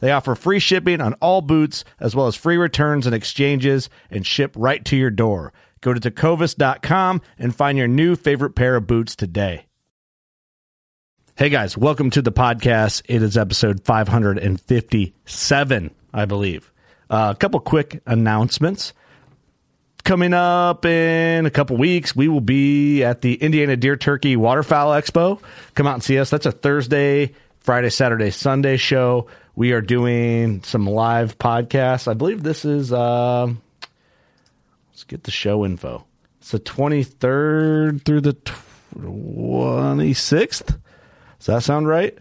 They offer free shipping on all boots, as well as free returns and exchanges, and ship right to your door. Go to tecovas.com and find your new favorite pair of boots today. Hey guys, welcome to the podcast. It is episode 557, I believe. Uh, a couple quick announcements. Coming up in a couple weeks, we will be at the Indiana Deer Turkey Waterfowl Expo. Come out and see us. That's a Thursday, Friday, Saturday, Sunday show. We are doing some live podcasts. I believe this is, uh, let's get the show info. It's the 23rd through the 26th. Does that sound right?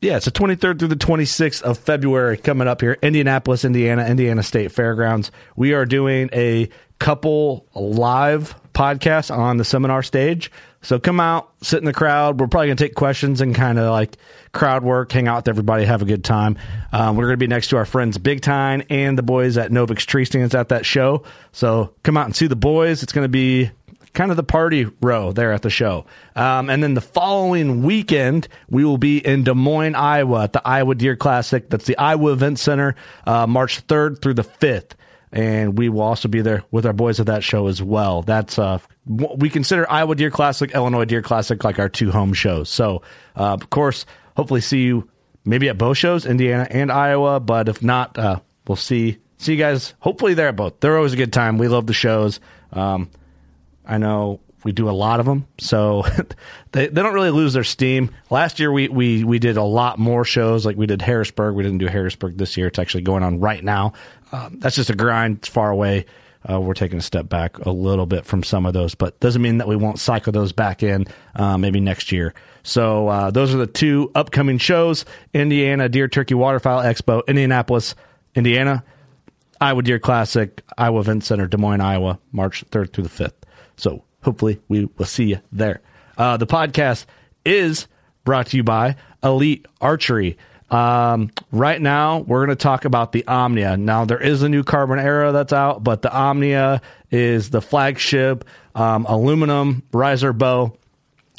Yeah, it's the 23rd through the 26th of February coming up here, Indianapolis, Indiana, Indiana State Fairgrounds. We are doing a couple live podcasts on the seminar stage. So come out, sit in the crowd. We're probably going to take questions and kind of like crowd work, hang out with everybody, have a good time. Um, we're going to be next to our friends Big Tine and the boys at Novix Tree Stands at that show. So come out and see the boys. It's going to be kind of the party row there at the show. Um, and then the following weekend, we will be in Des Moines, Iowa at the Iowa Deer Classic. That's the Iowa Event Center, uh, March 3rd through the 5th. And we will also be there with our boys at that show as well. That's, uh, we consider Iowa Deer Classic, Illinois Deer Classic like our two home shows. So, uh, of course, hopefully see you maybe at both shows, Indiana and Iowa. But if not, uh, we'll see see you guys hopefully there at both. They're always a good time. We love the shows. Um, I know we do a lot of them, so they, they don't really lose their steam. Last year we, we we did a lot more shows. Like we did Harrisburg. We didn't do Harrisburg this year. It's actually going on right now. Um, that's just a grind. It's far away. Uh, we're taking a step back a little bit from some of those, but doesn't mean that we won't cycle those back in uh, maybe next year. So uh, those are the two upcoming shows: Indiana Deer Turkey Waterfowl Expo, Indianapolis, Indiana, Iowa Deer Classic, Iowa Event Center, Des Moines, Iowa, March third through the fifth. So hopefully we will see you there. Uh, the podcast is brought to you by Elite Archery. Um, right now, we're going to talk about the Omnia. Now, there is a new Carbon Era that's out, but the Omnia is the flagship um, aluminum riser bow,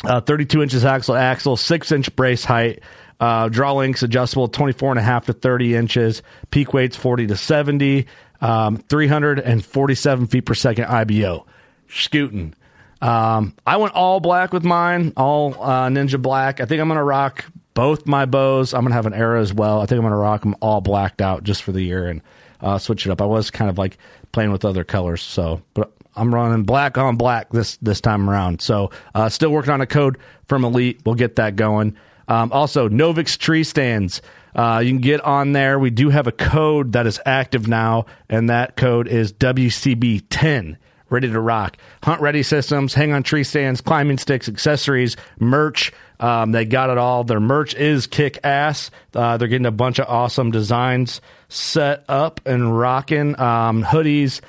uh, 32 inches axle axle, six inch brace height. Uh, draw length's adjustable 24 and a half to 30 inches, peak weights 40 to 70, um, 347 feet per second IBO. Scooting. Um, I went all black with mine, all uh, ninja black. I think I'm going to rock both my bows. I'm going to have an arrow as well. I think I'm going to rock them all blacked out just for the year and uh, switch it up. I was kind of like playing with other colors, so but I'm running black on black this this time around. So uh, still working on a code from Elite. We'll get that going. Um, also, Novix tree stands. Uh, you can get on there. We do have a code that is active now, and that code is WCB10 ready to rock. Hunt ready systems, hang on tree stands, climbing sticks, accessories, merch. Um, they got it all. Their merch is kick ass. Uh, they're getting a bunch of awesome designs set up and rocking. Um, hoodies,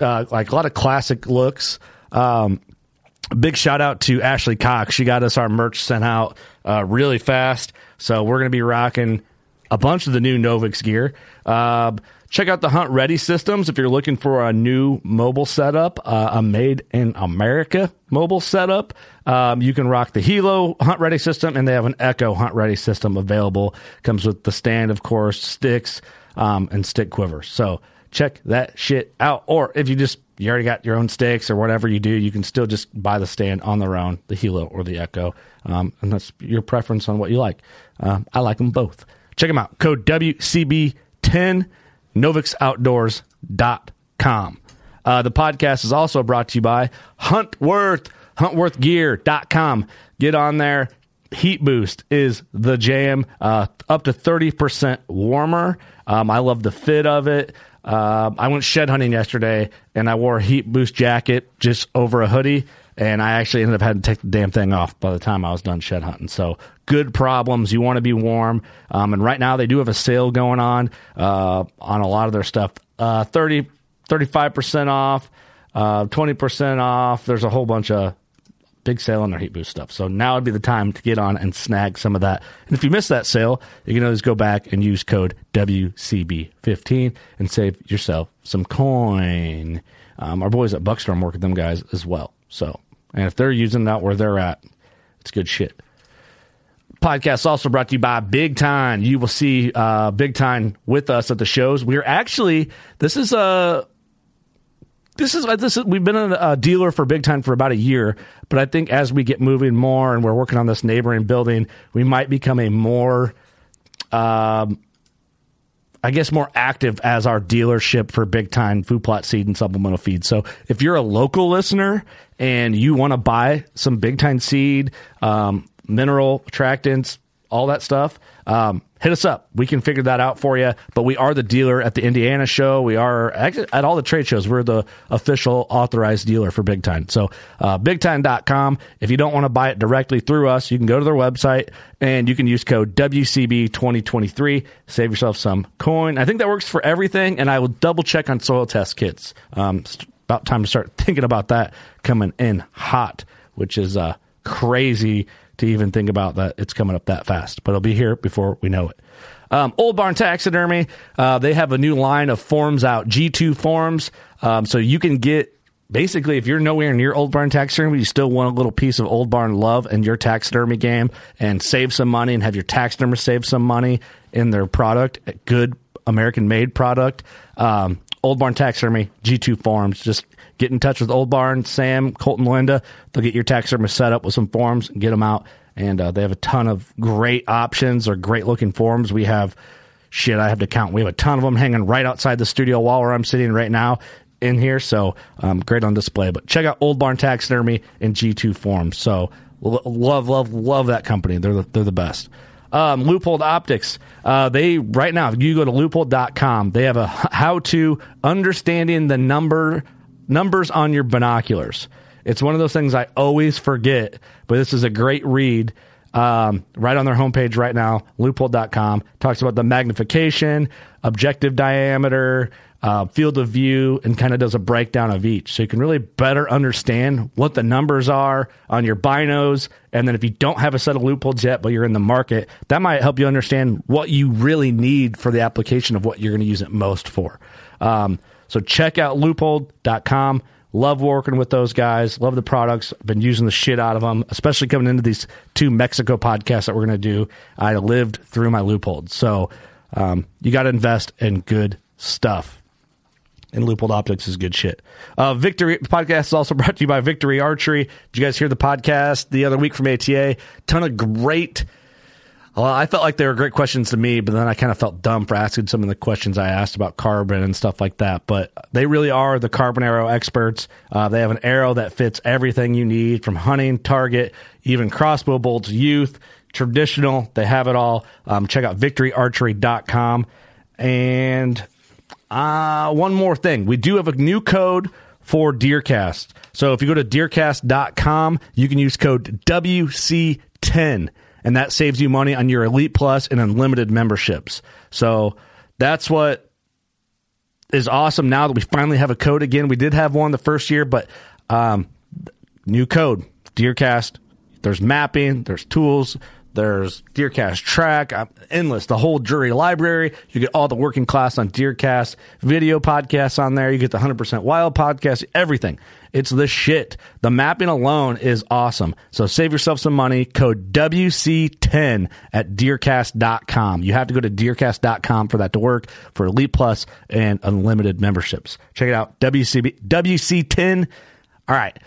uh, like a lot of classic looks. Um, big shout out to Ashley Cox. She got us our merch sent out uh, really fast. So we're going to be rocking a bunch of the new Novix gear. Check out the Hunt Ready systems if you're looking for a new mobile setup, uh, a made in America mobile setup. Um, you can rock the Hilo Hunt Ready system, and they have an Echo Hunt Ready system available. Comes with the stand, of course, sticks, um, and stick quivers. So check that shit out. Or if you just you already got your own sticks or whatever you do, you can still just buy the stand on their own, the Hilo or the Echo, um, and that's your preference on what you like. Um, I like them both. Check them out. Code WCB10 novixoutdoors.com. Uh, the podcast is also brought to you by Huntworth, huntworthgear.com. Get on there. Heat Boost is the jam, uh, up to 30% warmer. Um, I love the fit of it. Uh, I went shed hunting yesterday and I wore a Heat Boost jacket just over a hoodie, and I actually ended up having to take the damn thing off by the time I was done shed hunting. So good problems. You want to be warm. Um, and right now they do have a sale going on uh, on a lot of their stuff. Uh, 30, 35% off, uh, 20% off. There's a whole bunch of big sale on their heat boost stuff. So now would be the time to get on and snag some of that. And if you miss that sale, you can always go back and use code WCB15 and save yourself some coin. Um, our boys at Buckstorm work with them guys as well. So, and if they're using that where they're at, it's good shit podcast also brought to you by Big Tine. You will see uh, Big Tine with us at the shows. We're actually this is a this is this is we've been a, a, dealer for Big Tine for about a year, but I think as we get moving more and we're working on this neighboring building, we might become a more um, I guess more active as our dealership for Big Tine food plot seed and supplemental feed. So if you're a local listener and you want to buy some Big Tine seed, um, mineral attractants, all that stuff, um, hit us up. We can figure that out for you. But we are the dealer at the Indiana show. We are at all the trade shows. We're the official authorized dealer for Big Tine. So, uh, bigtine.com. If you don't want to buy it directly through us, you can go to their website and you can use code WCB2023. Save yourself some coin. I think that works for everything. And I will double check on soil test kits. Um, about time to start thinking about that coming in hot, which is uh, crazy to even think about that it's coming up that fast, but it'll be here before we know it. Um, Old Barn Taxidermy, uh, they have a new line of forms out, G2 forms. Um, so you can get basically, if you're nowhere near Old Barn Taxidermy, you still want a little piece of Old Barn love in your taxidermy game and save some money and have your taxidermist save some money in their product, good American made product. Um, Old Barn Taxidermy, G2 Forms. Just get in touch with Old Barn, Sam, Colton, Linda. They'll get your taxidermist set up with some forms and get them out. And uh, they have a ton of great options or great looking forms. We have, shit, I have to count. We have a ton of them hanging right outside the studio wall where I'm sitting right now in here. So um, great on display. But check out Old Barn Taxidermy and G2 Forms. So love, love, love that company. They're the, they're the best. Um, Leupold Optics. Uh, they right now, if you go to leupold.com, they have a how to understanding the number numbers on your binoculars. It's one of those things I always forget, but this is a great read. Um, right on their homepage right now, leupold.com talks about the magnification, objective diameter, uh, field of view, and kind of does a breakdown of each. So you can really better understand what the numbers are on your binos. And then if you don't have a set of Leupolds yet, but you're in the market, that might help you understand what you really need for the application of what you're going to use it most for. Um, so check out leupold.com. Love working with those guys. Love the products. Been using the shit out of them, especially coming into these two Mexico podcasts that we're going to do. I lived through my Leupold. So um, you got to invest in good stuff. And Leupold Optics is good shit. Uh, Victory podcast is also brought to you by Victory Archery. Did you guys hear the podcast the other week from ATA? Ton of great well, I felt like they were great questions to me, but then I kind of felt dumb for asking some of the questions I asked about carbon and stuff like that. But they really are the carbon arrow experts. Uh, they have an arrow that fits everything you need from hunting, target, even crossbow bolts, youth, traditional. They have it all. Um, check out victoryarchery.com. And uh, one more thing we do have a new code for Deercast. So if you go to deercast.com, you can use code WC10 and that saves you money on your Elite Plus and unlimited memberships. So that's what is awesome now that we finally have a code again. We did have one the first year, but um, new code, Deercast. There's mapping, there's tools, There's Deercast track, uh, endless, the whole Drury library. You get all the working class on Deercast video podcasts on there. You get the 100% wild podcast, everything. It's the shit. The mapping alone is awesome. So save yourself some money. Code WC10 at deercast.com. You have to go to deercast.com for that to work for Elite Plus and unlimited memberships. Check it out. WC, WC10. All right.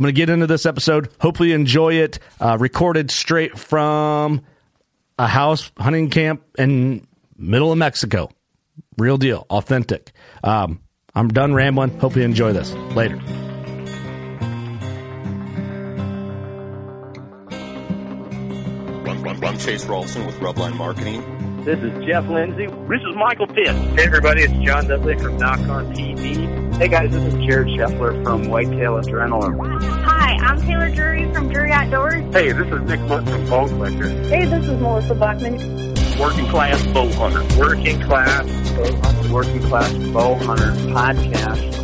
I'm going to get into this episode. Hopefully, you enjoy it. Uh, recorded straight from a house hunting camp in middle of Mexico. Real deal, authentic. Um, I'm done rambling. Hope you enjoy this. Later. Run, run, run Chase Rolson with Rubline Marketing. This is Jeff Lindsay. This is Michael Pitt. Hey everybody, it's John Dudley from Nock On TV. Hey guys, this is Jared Scheffler from Whitetail Adrenaline. Hi, I'm Taylor Drury from Drury Outdoors. Hey, this is Nick Mundt from Bone Collector. Hey, this is Melissa Bachman. Working Class Bow Hunter. Working Class Bow Hunter. Working Class Bow Hunter Podcast.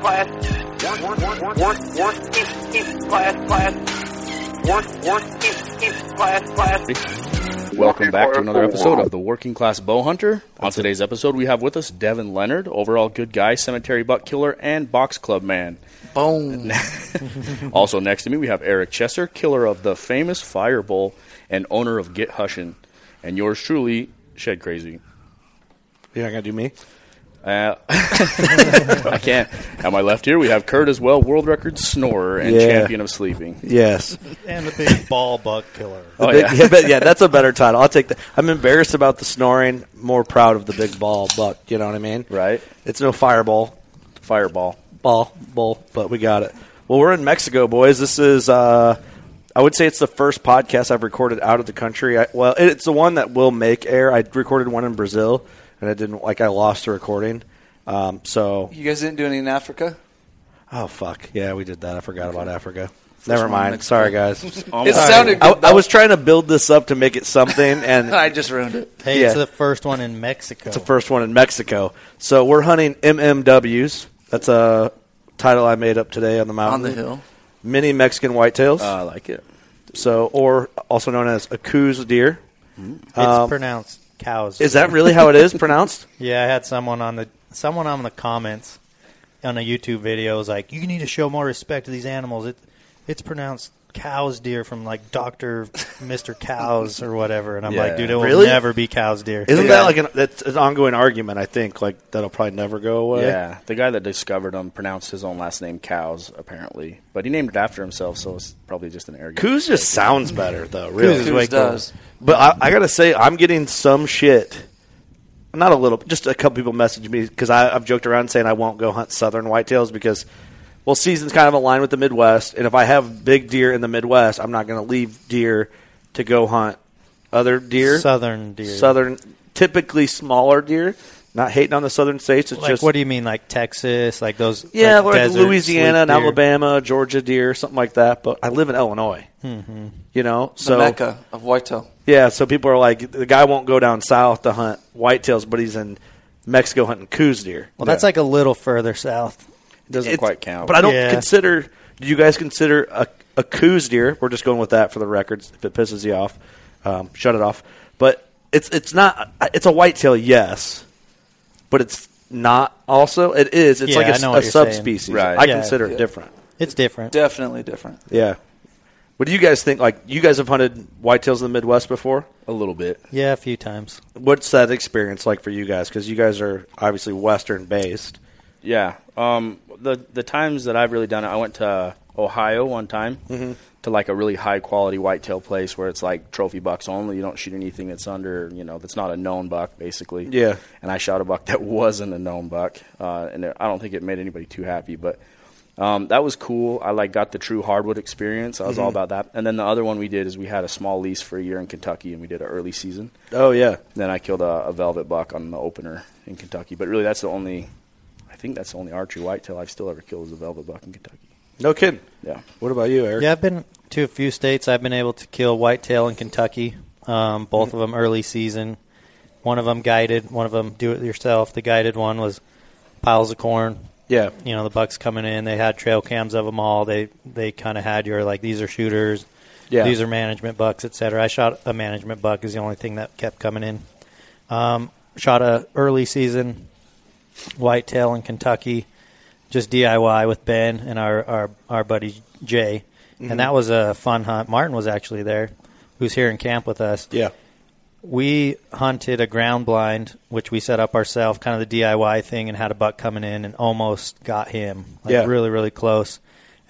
Class. Work, work, work, work, work, class, class. Work, work, class, class. Welcome back to another episode of the Working Class Bow Hunter. On today's episode, we have with us Devin Leonard, overall good guy, cemetery buck killer, and box club man. Boom. also next to me, we have Eric Chesser, killer of the famous fire Fireball and owner of Get Hushin', and yours truly, Shed Crazy. You're not gonna do me? Uh, I can't. At my left here, we have Curt as well, world record snorer and Yeah. champion of sleeping. Yes. and the big ball buck killer. Oh, Big- yeah. yeah, but yeah, that's a better title. I'll take that. I'm embarrassed about the snoring. More proud of the big ball buck. You know what I mean? Right? It's no fireball, Fireball. ball, bull, but we got it. Well, we're in Mexico, boys. This is. uh I would say it's the first podcast I've recorded out of the country. I, well, it- it's the one that will make air. I recorded one in Brazil, and I didn't like. I lost the recording. Um, so, You guys didn't do any in Africa? oh fuck, yeah, we did that. I forgot about Africa. First Never mind. Sorry, guys. It sounded I, good. I was trying to build this up to make it something, and I just ruined it. Hey, Yeah. it's the first one in Mexico. It's the first one in Mexico. So we're hunting MMWs. That's a title I made up today on the mountain. On the hill. Mini Mexican whitetails. Uh, I like it. so, or also known as a Coues deer. It's um, pronounced cows. Is that really how it is pronounced? Yeah, I had someone on the someone on the comments on a YouTube video was like, "You need to show more respect to these animals." It it's pronounced cows deer from like Doctor Mister Cows or whatever, and I'm Yeah. like, dude, it will Really? never be cows deer. Isn't Yeah. that like an, that's an ongoing argument? I think like that'll probably never go away. Yeah, the guy that discovered him pronounced his own last name Cows, apparently, but he named it after himself, so it's probably just an arrogant. Coos just sounds better though. Really, Coos is Coos way cool. does. But I, I gotta say, I'm getting some shit. Not a little, just a couple people message me because I've joked around saying I won't go hunt southern whitetails because, well, season's kind of aligned with the Midwest, and if I have big deer in the Midwest, I'm not going to leave deer to go hunt other deer. Southern deer. Southern, typically smaller deer. Not hating on the southern states. It's Like, just what do you mean, like Texas, like those? yeah, like like desert Louisiana and? Alabama, Georgia deer, something like that. But I live in Illinois. Mm-hmm. You know, The so mecca of whitetail. yeah, so people are like, the guy won't go down south to hunt whitetails, but he's in Mexico hunting Coues deer. Well, that's like a little further south. It doesn't It's- quite count. But I don't Yeah. consider. Do you guys consider a, a Coues deer? We're just going with that for the records. If it pisses you off, um, shut it off. But it's it's not. It's a whitetail, yes, but it's not. Also, it is. It's Yeah, like I a, know a what saying. subspecies. Right. I Yeah. consider it different. It's different. Definitely different. Yeah. What do you guys think? Like, you guys have hunted whitetails in the Midwest before. a little bit. Yeah, a few times. What's that experience like for you guys? Because you guys are obviously Western based. Yeah. Um, the the times that I've really done it, I went to Ohio one time Mm-hmm. to like a really high quality whitetail place where it's like trophy bucks only. You don't shoot anything that's under, you know, that's not a known buck, basically. Yeah. And I shot a buck that wasn't a known buck, uh, and it, I don't think it made anybody too happy. But Um, that was cool. I like got the true hardwood experience. I was all Mhm. about that. And then the other one we did is we had a small lease for a year in Kentucky, and we did an early season. Oh yeah. Then I killed a, a velvet buck on the opener in Kentucky. But really, that's the only. I think that's the only archery whitetail I've still ever killed is a velvet buck in Kentucky. No kidding. Yeah. What about you, Eric? Yeah, I've been to a few states. I've been able to kill whitetail in Kentucky. Um, both of them early season. One of them guided. One of them do it yourself. The guided one was piles of corn. Yeah. You know the bucks coming in. They had trail cams of them all. They they kind of had your like these are shooters. Yeah. These are management bucks, etc. I shot a management buck is the only thing that kept coming in. Um, shot a early season whitetail in Kentucky, just DIY with Ben and our our, our buddy Jay, Mhm. and that was a fun hunt. Martin was actually there, who's here in camp with us. Yeah. We hunted a ground blind, which we set up ourselves, kind of the DIY thing, and had a buck coming in and almost got him, like Yeah. really, really close.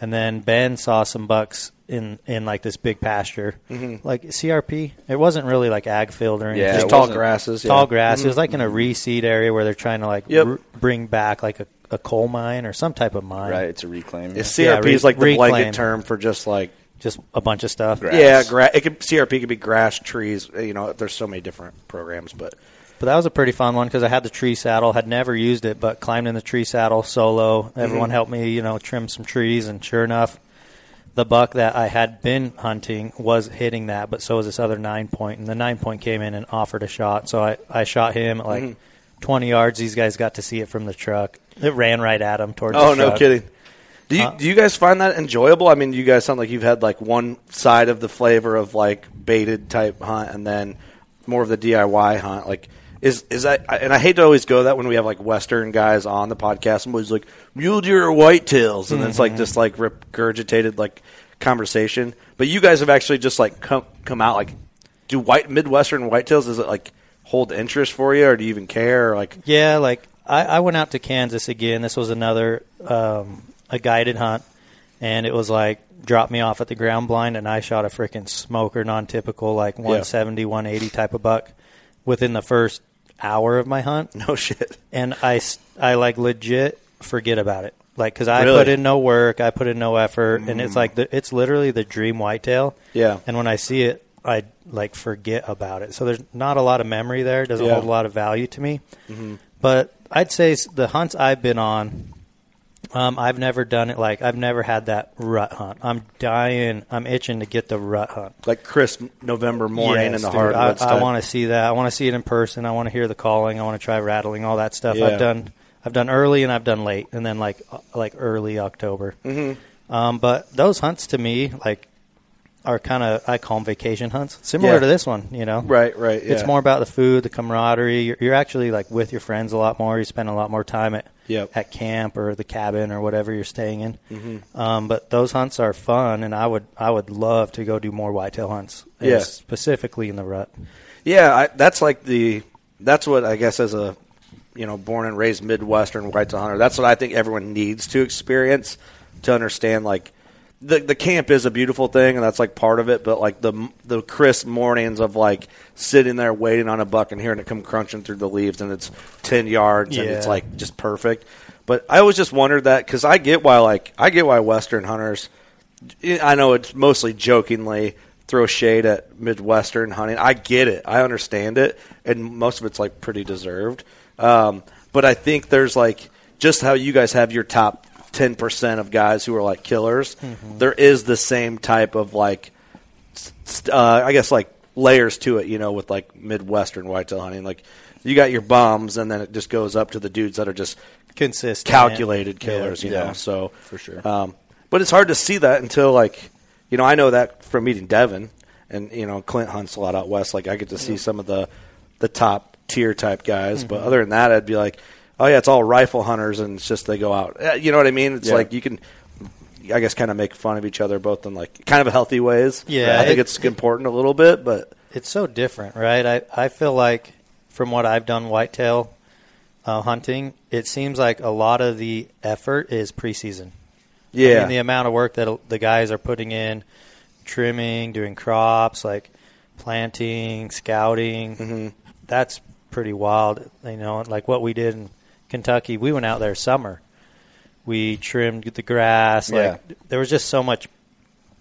And then Ben saw some bucks in in like this big pasture, Mhm. like CRP. It wasn't really like ag field or anything. Yeah, Just tall grasses, Tall yeah. grass. It was like in a reseed area where they're trying to like Yep. r- bring back like a, a coal mine or some type of mine. Right, it's a reclaim. Yeah, CRP is like the blanket term for just like just a bunch of stuff. Yeah, gra- it could CRP could be grass, trees. You know, there's so many different programs, but But that was a pretty fun one because I had the tree saddle, had never used it, but climbed in the tree saddle solo. Everyone Mhm. helped me, you know, trim some trees, and sure enough, the buck that I had been hunting was hitting that, but so was this other nine point, and the nine point came in and offered a shot. So I, I shot him at like Mhm. 20 yards. These guys got to see it from the truck. It ran right at him towards oh the no kidding. Do you Uh, do you guys find that enjoyable? I mean, you guys sound like you've had like one side of the flavor of like baited type hunt, and then more of the DIY hunt. Like, is is that? And I hate to always go that when we have like Western guys on the podcast, and always like mule deer or whitetails, and it's like this like regurgitated like conversation. But you guys have actually just like come come out like do white Midwestern whitetails? Does it like hold interest for you, or do you even care? Or, like, Yeah, like I, I went out to Kansas again. This was another um, a guided hunt, and it was like dropped me off at the ground blind, and I shot a freaking smoker, non-typical like 170, 180 type of buck within the first hour of my hunt. No shit. And I, I like legit forget about it. Like, because I Really? put in no work, I put in no effort, and it's Mm. like the, it's literally the dream whitetail. Yeah. And when I see it, I like forget about it. So there's not a lot of memory there. It doesn't Yeah. hold a lot of value to me. Mhm. But I'd say s- the hunts I've been on, um, I've never done it like I've never had that rut hunt. I'm dying. I'm itching to get the rut hunt. like crisp November morning Yes, in the dude. hardwoods. I, I want to see that. I want to see it in person. I want to hear the calling. I want to try rattling all that stuff. Yeah. I've done. I've done early and I've done late, and then like uh, like early October. Mhm. Um, but those hunts to me like are kind of I call them vacation hunts, similar Yeah. to this one. You know, Right, right, It's more about the food, the camaraderie. You're, you're actually like with your friends a lot more. You spend a lot more time at Yep. at camp or the cabin or whatever you're staying in. Mhm. Um, but those hunts are fun, and I would I would love to go do more whitetail hunts. Yeah. specifically in the rut. Yeah, I, that's like the that's what I guess as a you know born and raised Midwestern whitetail hunter. That's what I think everyone needs to experience to understand. Like the the camp is a beautiful thing, and that's like part of it. But like the the crisp mornings of like sitting there waiting on a buck and hearing it come crunching through the leaves, and it's ten yards, and it's like just perfect. But I always just wondered that because I get why like I get why Western hunters. I know it's mostly jokingly throw shade at Midwestern hunting. I get it. I understand it, and most of it's like pretty deserved. Um, but I think there's like just how you guys have your top ten percent of guys who are like killers. Mhm. There is the same type of like, uh, I guess like layers to it. You know, with like Midwestern whitetail hunting, like you got your bums, and then it just goes up to the dudes that are just Consistent. calculated Yeah. killers. You Yeah. know, so for sure. um, but it's hard to see that until like, you know, I know that from meeting Devin, and you know, Clint hunts a lot out west. Like I get to see some of the the top tier type guys, but Mhm. other than that, I'd be like, oh yeah, it's all rifle hunters, and it's just they go out. You know what I mean? It's Yeah. like you can. I guess kind of make fun of each other both in like kind of healthy ways. Yeah, I think it- it's important a little bit, but It's so different, right? I, I feel like from what I've done whitetail uh, hunting, it seems like a lot of the effort is preseason. I Yeah. mean, the amount of work that the guys are putting in, trimming, doing crops, like planting, scouting, Mm-hmm. that's pretty wild. You know, like what we did in Kentucky, we went out there summer. We trimmed the grass. Like Yeah. there was just so much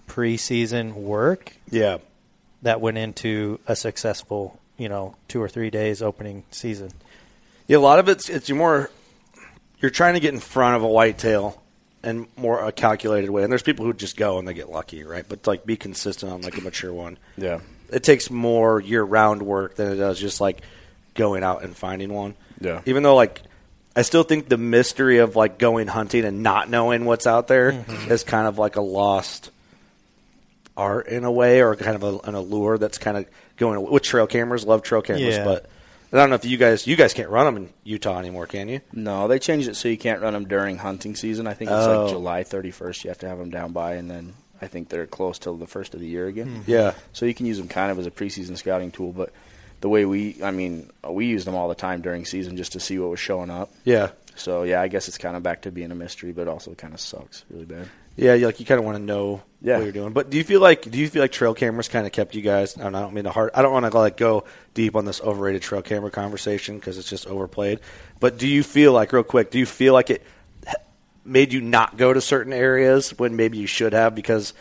preseason work Yeah. that went into a successful, you know, two or three days opening season. Yeah, a lot of it's it's more you're trying to get in front of a whitetail in more a calculated way. And there's people who just go and they get lucky, right? But like be consistent on like a mature one. Yeah. It takes more year round work than it does just like going out and finding one. Yeah. Even though like I still think the mystery of like going hunting and not knowing what's out there is Mm-hmm. kind of like a lost art in a way, or kind of a, an allure that's kind of going with trail cameras. Love trail cameras, Yeah. but I don't know if you guys you guys can't run them in Utah anymore, can you? No, they changed it so you can't run them during hunting season. I think it's Oh. like July 31st. You have to have them down by, and then I think they're close till the first of the year again. Yeah. So you can use them kind of as a preseason scouting tool, but the way we, I mean, we used them all the time during season just to see what was showing up. Yeah. So yeah, I guess it's kind of back to being a mystery, but also kind of sucks really bad. Yeah, you- like you kind of want to know Yeah. what you're doing. But do you feel like do you feel like trail cameras kind of kept you guys? I don't, I don't mean to hard. I don't want to like go deep on this overrated trail camera conversation because it's just overplayed. But do you feel like real quick? Do you feel like it made you not go to certain areas when maybe you should have because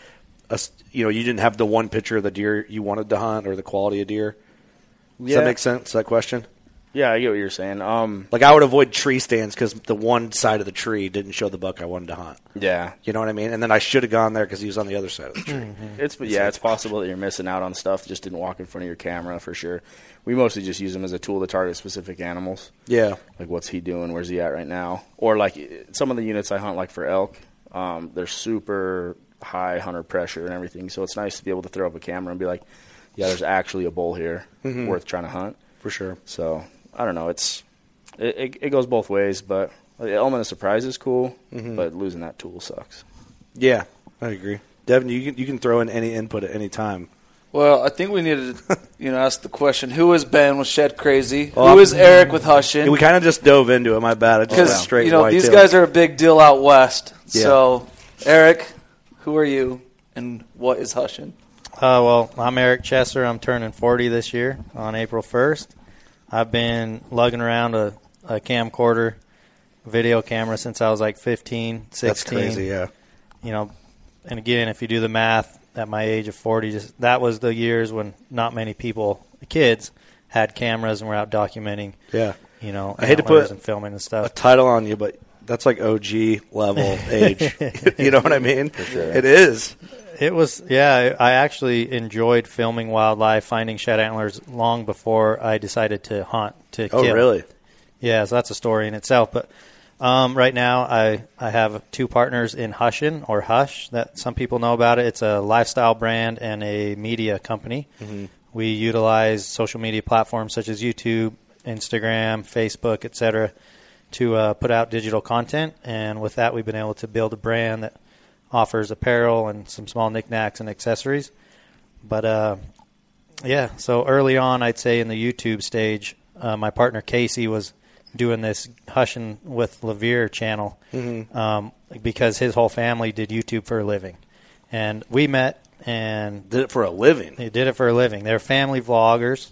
a you know you didn't have the one picture of the deer you wanted to hunt or the quality of deer? Does Yeah. that make sense? That question. Yeah, I get what you're saying. Um, Like I would avoid tree stands because the one side of the tree didn't show the buck I wanted to hunt. yeah, You know what I mean? And then I should have gone there because he was on the other side of the tree. Mm-hmm. It's yeah, it's possible that you're missing out on stuff. Just didn't walk in front of your camera for sure. We mostly just use them as a tool to target specific animals. Yeah. Like what's he doing? Where's he at right now? Or like some of the units I hunt, like for elk, um, they're super high hunter pressure and everything. So it's nice to be able to throw up a camera and be like, yeah, there's actually a bull here Mhm. worth trying to hunt. For sure. So I don't know. It's it, it, it goes both ways, but the element of surprise is cool. Mhm. But losing that tool sucks. Yeah, I agree. Devin, you can you can throw in any input at any time. Well, I think we needed to, you know, ask the question: Who is Ben with Shed Crazy? Well, Who I'm- Eric with Hushin? We kind of just dove into it. My bad. I just went Because straight. you know these tail. guys are a big deal out west. Yeah. So, Eric, who are you, and what is Hushin? Uh, well, I'm Eric Chesser. I'm turning 40 this year on April 1st. I've been lugging around a, a camcorder, video camera since I was like 15, 16. That's crazy. Yeah. You know, and again, if you do the math at my age of 40, just that was the years when not many people, kids, had cameras and were out documenting. Yeah. You know, I hate to antlers put and filming and stuff. a title on you, but that's like OG level age. you know what I mean? For sure. It is. It was, yeah. I actually enjoyed filming wildlife, finding shed antlers long before I decided to hunt to Oh, kill. really? Yeah, so that's a story in itself. But um, right now, I I have two partners in Hushin or Hush that some people know about it. It's a lifestyle brand and a media company. Mhm. We utilize social media platforms such as YouTube, Instagram, Facebook, etc., to uh, put out digital content. And with that, we've been able to build a brand that offers apparel and some small knickknacks and accessories. But uh, yeah, so early on, I'd say in the YouTube stage, uh, my partner Casey was doing this Hushing with Levere channel Mhm. um, because his whole family did YouTube for a living, and we met and Did it for a living. they did it for a living. They're family vloggers.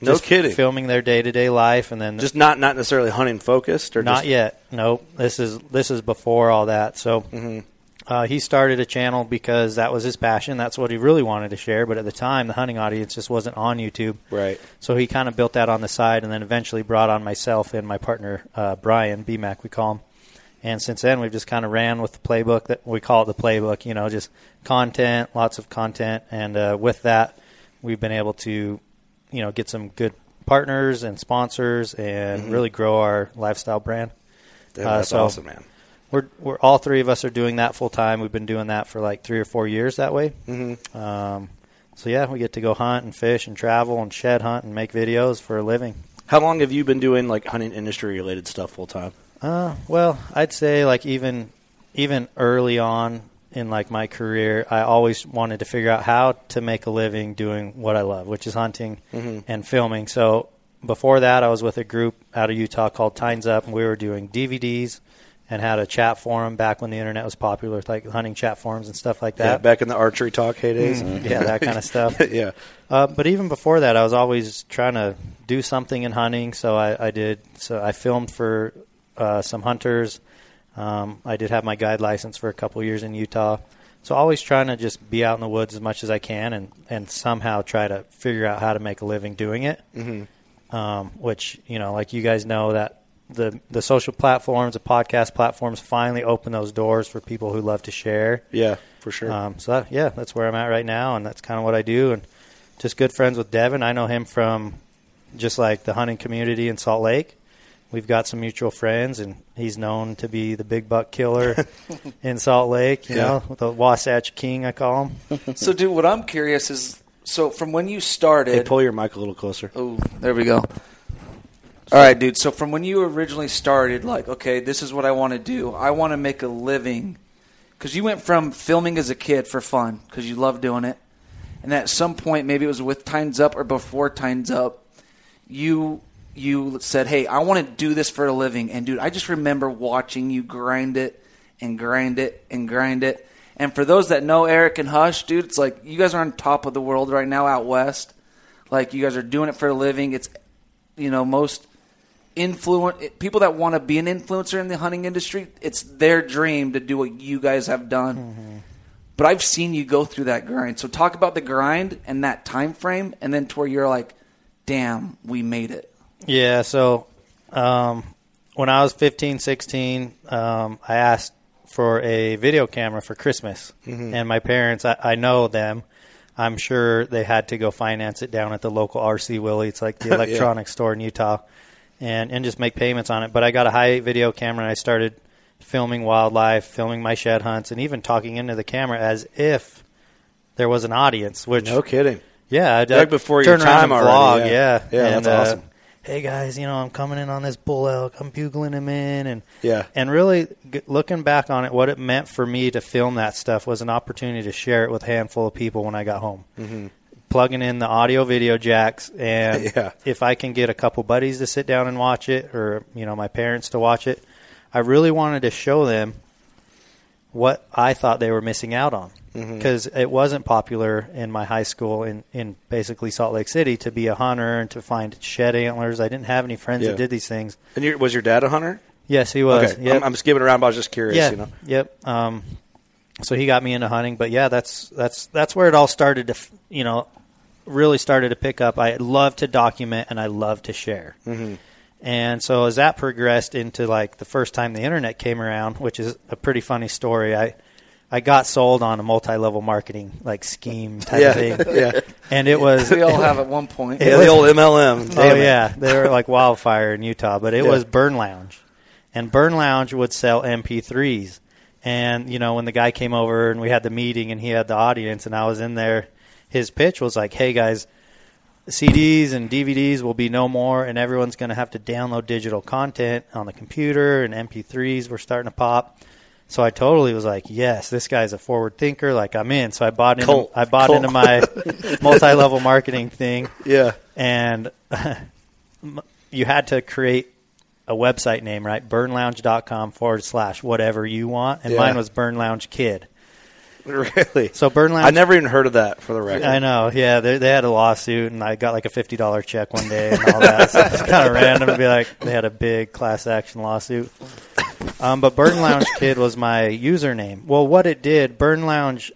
No just kidding. Filming their day to day life, and then Just not not necessarily hunting focused, or not just, yet. Nope. This is this is before all that. So Mhm. Uh, he started a channel because that was his passion. That's what he really wanted to share. But at the time, the hunting audience just wasn't on YouTube. Right. So he kind of built that on the side, and then eventually brought on myself and my partner uh, Brian BMAC, we call him. And since then, we've just kind of ran with the playbook that we call it the playbook. You know, just content, lots of content, and uh, with that, we've been able to, you know, get some good partners and sponsors, and Mhm. really grow our lifestyle brand. Damn, Uh, that's so awesome, man. We're we're all three of us are doing that full time. We've been doing that for like three or four years that way. Mhm. Um, so yeah, we get to go hunt and fish and travel and shed hunt and make videos for a living. How long have you been doing like hunting industry related stuff full time? Uh, well, I'd say like even even early on in like my career, I always wanted to figure out how to make a living doing what I love, which is hunting Mhm. and filming. So before that, I was with a group out of Utah called Tines Up, and we were doing DVDs and had a chat forum back when the internet was popular, with, like hunting chat forums and stuff like that. Yeah, back in the archery talk heydays. Mm, yeah, that kind of stuff. yeah. Uh, but even before that, I was always trying to do something in hunting. So I, I did. So I filmed for uh, some hunters. Um, I did have my guide license for a couple years in Utah. So always trying to just be out in the woods as much as I can and, and somehow try to figure out how to make a living doing it. Mm-hmm. Um, which, you know, like you guys know that the the social platforms, the podcast platforms finally open those doors for people who love to share. Yeah, for sure. Um, so that, yeah, that's where I'm at right now, and that's kind of what I do. And just good friends with Devin. I know him from just like the hunting community in Salt Lake. We've got some mutual friends, and he's known to be the big buck killer in Salt Lake. You Yeah. know, the Wasatch King, I call him. so, dude, what I'm curious is, so from when you started, Hey, pull your mic a little closer. Oh, there we go. All right, dude. So from when you originally started, like, okay, this is what I want to do. I want to make a living. Because you went from filming as a kid for fun, because you love doing it. And at some point, maybe it was with Tines Up or before Tines Up, you you said, "Hey, I want to do this for a living." And dude, I just remember watching you grind it and grind it and grind it. And for those that know Eric and Hush, dude, it's like you guys are on top of the world right now out west. Like you guys are doing it for a living. It's you know most influent people that want to be an influencer in the hunting industry. It's their dream to do what you guys have done. But I've seen you go through that grind. So talk about the grind and that time frame, and then to where you're like, "Damn, we made it." Yeah, so um, when I was 15, 16, um, I asked for a video camera for Christmas. Mhm. And my parents, I, I know them. I'm sure they had to go finance it down at the local RC Willey. It's like the Yeah. electronics store in Utah. And, and just make payments on it. But I got a high video camera and I started filming wildlife, filming my shed hunts, and even talking into the camera as if there was an audience. Which No kidding. yeah, I'd, Like before your time and already, vlog, yeah. yeah, Yeah, And, that's uh, awesome. Hey guys, you know I'm coming in on this bull elk. I'm bugling him in, and Yeah. and really g- looking back on it, what it meant for me to film that stuff was an opportunity to share it with a handful of people when I got home. Mhm. Plugging in the audio video jacks, and Yeah. if I can get a couple buddies to sit down and watch it, or you know my parents to watch it, I really wanted to show them what I thought they were missing out on because it wasn't popular in my high school in, in basically Salt Lake City to be a hunter and to find shed antlers. I didn't have any friends Yeah. that did these things. And your, was your dad a hunter? Yes, he was. Okay, Yep. I'm, I'm skipping around, but I was just curious. yeah. You know, Yep. Um, so he got me into hunting, but yeah, that's that's that's where it all started to, you know, really started to pick up. I love to document and I love to share. Mhm. And so as that progressed into like the first time the internet came around, which is a pretty funny story, I I got sold on a multi-level marketing like scheme type Yeah, thing. yeah. And it was We all have at one point. It Yeah, the old MLM. Oh it. yeah, they were like wildfire in Utah, but it Yeah. was Burn Lounge, and Burn Lounge would sell MP3s. And you know, when the guy came over and we had the meeting, and he had the audience, and I was in there, his pitch was like, "Hey guys, CDs and DVDs will be no more, and everyone's going to have to download digital content on the computer, and MP3s were starting to pop." So I totally was like, "Yes, this guy's a forward thinker. Like I'm in." So I bought into. I bought into my multi-level marketing thing Yeah. and you had to create a website name, right? Burnlounge.com forward slash whatever you want. And Yeah. mine was Burn Lounge Kid. Really? So Burn Lounge. I never even heard of that for the record. I know, yeah. They, they had a lawsuit, and I got like a fifty dollar check one day and all that. so it's kind of random to be like they had a big class action lawsuit. Um, but Burn Lounge Kid was my username. Well, what it did, Burn Lounge,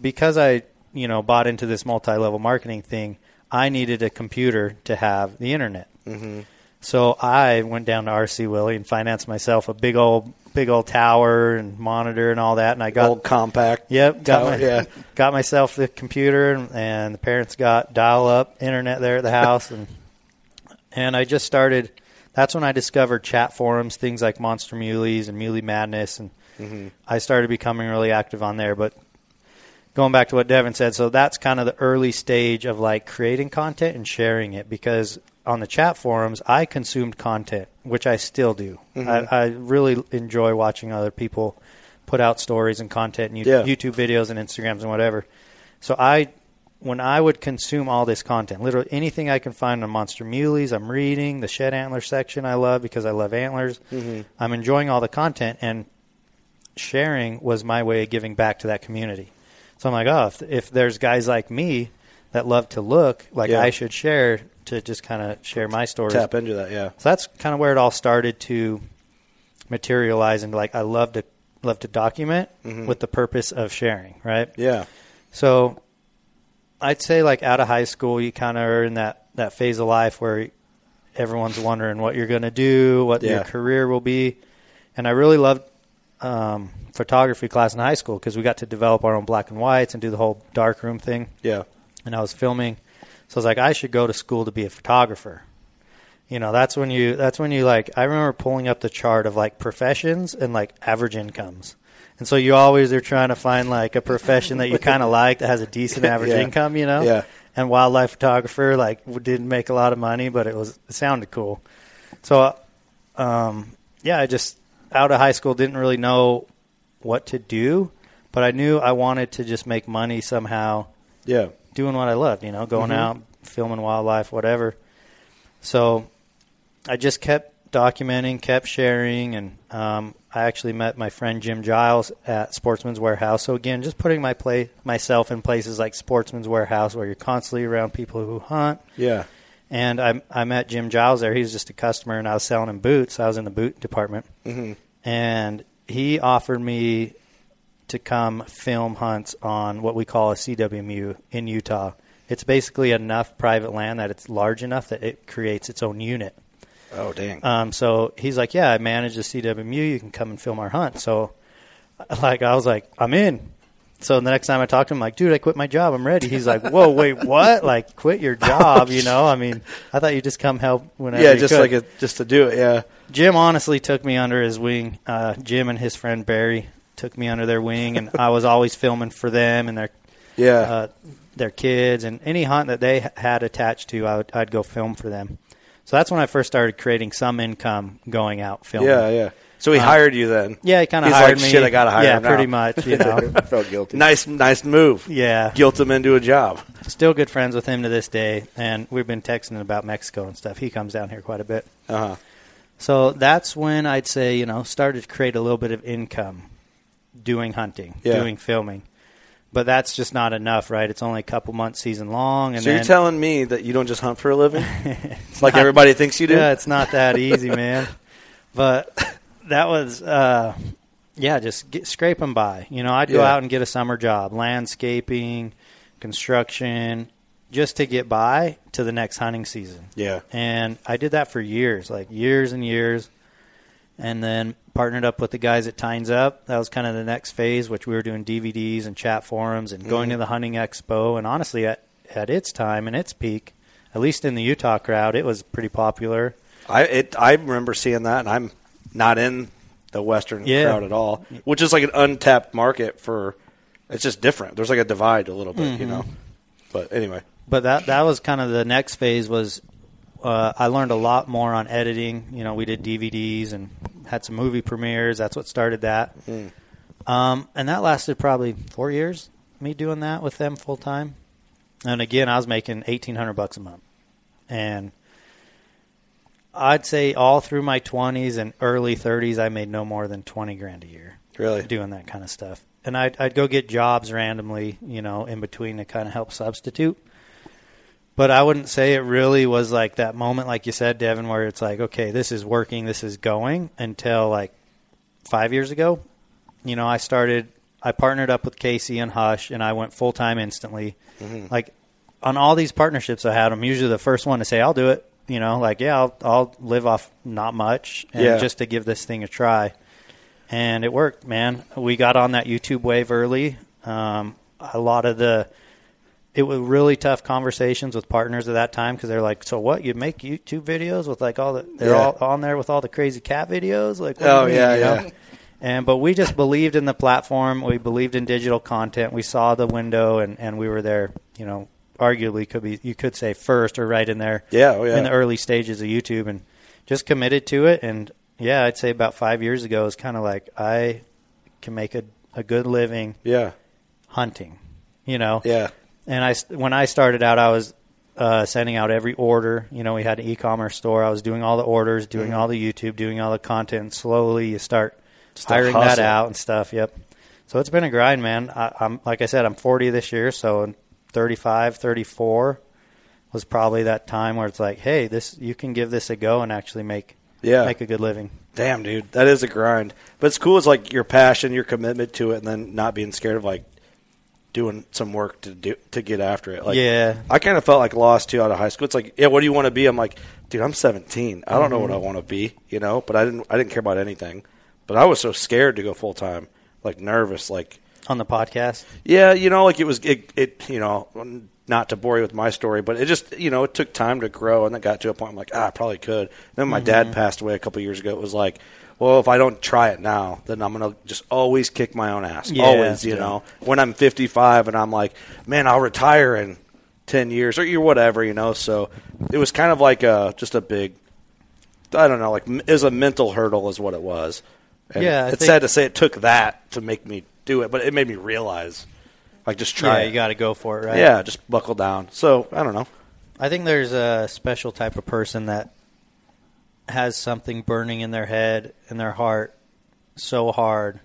because I you know bought into this multi level marketing thing, I needed a computer to have the internet. Mm-hmm. So I went down to RC Willey and financed myself a big old big old tower and monitor and all that, and I got Old Compaq. Yep, got tower, my, yeah. got myself the computer, and, and the parents got dial up internet there at the house, and and I just started. That's when I discovered chat forums, things like Monster Muleys and Muley Madness, and Mhm. I started becoming really active on there. But going back to what Devin said, so that's kind of the early stage of like creating content and sharing it because on the chat forums, I consumed content, which I still do. Mhm. I, I really enjoy watching other people put out stories and content and Yeah. YouTube videos and Instagrams and whatever. So I, when I would consume all this content, literally anything I can find on Monster Muleys, I'm reading the shed antler section. I love because I love antlers. Mhm. I'm enjoying all the content and sharing was my way of giving back to that community. So I'm like, oh, if, if there's guys like me that love to look, like Yeah. I should share to just kind of share my stories. Tap into that, yeah. So that's kind of where it all started to materialize into like I love to love to document Mhm. with the purpose of sharing, right? Yeah. So I'd say like out of high school, you kind of are in that that phase of life where everyone's wondering what you're going to do, what Yeah. your career will be, and I really loved um, photography class in high school because we got to develop our own black and whites and do the whole dark room thing. Yeah. And I was filming, so I was like, I should go to school to be a photographer. You know, that's when you that's when you like. I remember pulling up the chart of like professions and like average incomes. And so you always are trying to find like a profession that you kind of like that has a decent average Yeah. income, you know? Yeah. And wildlife photographer like didn't make a lot of money, but it was it sounded cool. So, um, yeah, I just out of high school didn't really know what to do, but I knew I wanted to just make money somehow. Yeah. Doing what I loved, you know, going Mhm. out, filming wildlife, whatever. So I just kept documenting, kept sharing, and um, I actually met my friend Jim Giles at Sportsman's Warehouse. So again, just putting my play myself in places like Sportsman's Warehouse, where you're constantly around people who hunt. Yeah. And I I met Jim Giles there. He was just a customer, and I was selling him boots. I was in the boot department, Mhm. and he offered me to come film hunts on what we call a CWMU in Utah. It's basically enough private land that it's large enough that it creates its own unit. Oh dang. Um, so he's like, "Yeah, I manage the CWMU. You can come and film our hunt." So, like, I was like, "I'm in." So the next time I talked to him, like, "Dude, I quit my job. I'm ready." He's like, "Whoa, wait, what? Like, quit your job? You know? I mean, I thought you'd just come help whenever." Yeah, you just could." like a, just to do it. Yeah. Jim honestly took me under his wing. Uh, Jim and his friend Barry took me under their wing, and I was always filming for them and their Yeah. uh, their kids and any hunt that they had attached to. I would, I'd go film for them. So that's when I first started creating some income going out filming. Yeah, yeah. So he Uh, hired you then. Yeah, he kind of hired like, me. Shit, I gotta hire Yeah, him now." pretty much. You know, I felt guilty. Nice, nice move. Yeah. Guilt him into a job. Still good friends with him to this day, and we've been texting about Mexico and stuff. He comes down here quite a bit. Uh huh. So that's when I'd say, you know, started to create a little bit of income doing hunting, Yeah. doing filming. But that's just not enough, right? It's only a couple months season long, and so then you're telling me that you don't just hunt for a living, It's like not- everybody thinks you do? Yeah, it's not that easy, man. But that was, uh, yeah, just get, scraping by. You know, I'd go Yeah. out and get a summer job, landscaping, construction, just to get by to the next hunting season. Yeah. And I did that for years, like years and years. And then partnered up with the guys at Tines Up. That was kind of the next phase, which we were doing DVDs and chat forums and going Mhm. to the hunting expo. And honestly, at, at its time and its peak, at least in the Utah crowd, it was pretty popular. I it, I remember seeing that, and I'm not in the Western Yeah. crowd at all, which is like an untapped market for. It's just different. There's like a divide a little bit, you Mhm. know. But anyway, But that that was kind of the next phase. Was uh, I learned a lot more on editing. You know, we did DVDs and had some movie premieres. That's what started that. Mm. Um, and that lasted probably four years. Me doing that with them full time. And again, I was making eighteen hundred bucks a month, and I'd say all through my twenties and early thirties, I made no more than twenty grand a year. Really? doing that kind of stuff. And I'd, I'd go get jobs randomly, you know, in between to kind of help substitute. But I wouldn't say it really was like that moment, like you said, Devin, where it's like, okay, this is working, this is going until like five years ago. You know, I started, I partnered up with Casey and Hush, and I went full time instantly. Mhm. Like on all these partnerships I had, I'm usually the first one to say, I'll do it. You know, like, yeah, I'll, I'll live off not much and Yeah. just to give this thing a try. And it worked, man. We got on that YouTube wave early. Um, a lot of the, it was really tough conversations with partners at that time because they're like, "So what? You make YouTube videos with like all the they're Yeah. all on there with all the crazy cat videos?" Like, what Oh, you mean, yeah, you know? yeah. And but we just believed in the platform. We believed in digital content. We saw the window, and and we were there. You know, arguably could be you could say first or right in there. Yeah, oh, yeah. In the early stages of YouTube, and just committed to it. And yeah, I'd say about five years ago, it's kind of like I can make a a good living. Yeah. Hunting, you know. Yeah. And I when I started out, I was uh, sending out every order. You know, we had an e-commerce store. I was doing all the orders, doing Mhm. all the YouTube, doing all the content. Slowly, you start Just hiring that out and stuff. Yep. So it's been a grind, man. I, I'm like I said, I'm 40 this year, so 35, 34 was probably that time where it's like, hey, this you can give this a go and actually make Yeah. make a good living. Damn, dude, that is a grind. But it's cool. It's like your passion, your commitment to it, and then not being scared of like doing some work to do to get after it. Like, Yeah. I kind of felt like lost too out of high school. It's like, yeah, what do you want to be? I'm like, dude, I'm 17. I don't know what Mm-hmm. I want to be, you know. But I didn't. I didn't care about anything. But I was so scared to go full time, like nervous, like on the podcast. yeah, you know, like it was it, it you know, not to bore you with my story, but it just you know, it took time to grow and it got to a point I'm like, ah, I probably could. then my dad passed away a couple years ago. It was like, well, if I don't try it now, then I'm gonna just always kick my own ass. Yeah. always, you Yeah. know. When I'm 55 and I'm like, man, I'll retire in 10 years or whatever, you know. So it was kind of like a just a big, I don't know, like is a mental hurdle, is what it was. And Yeah, I it's think- sad to say it took that to make me do it, but it made me realize, like, just try. yeah, it. you got to go for it, right? Yeah, just buckle down. So I don't know. I think there's a special type of person that has something burning in their head and their heart so hard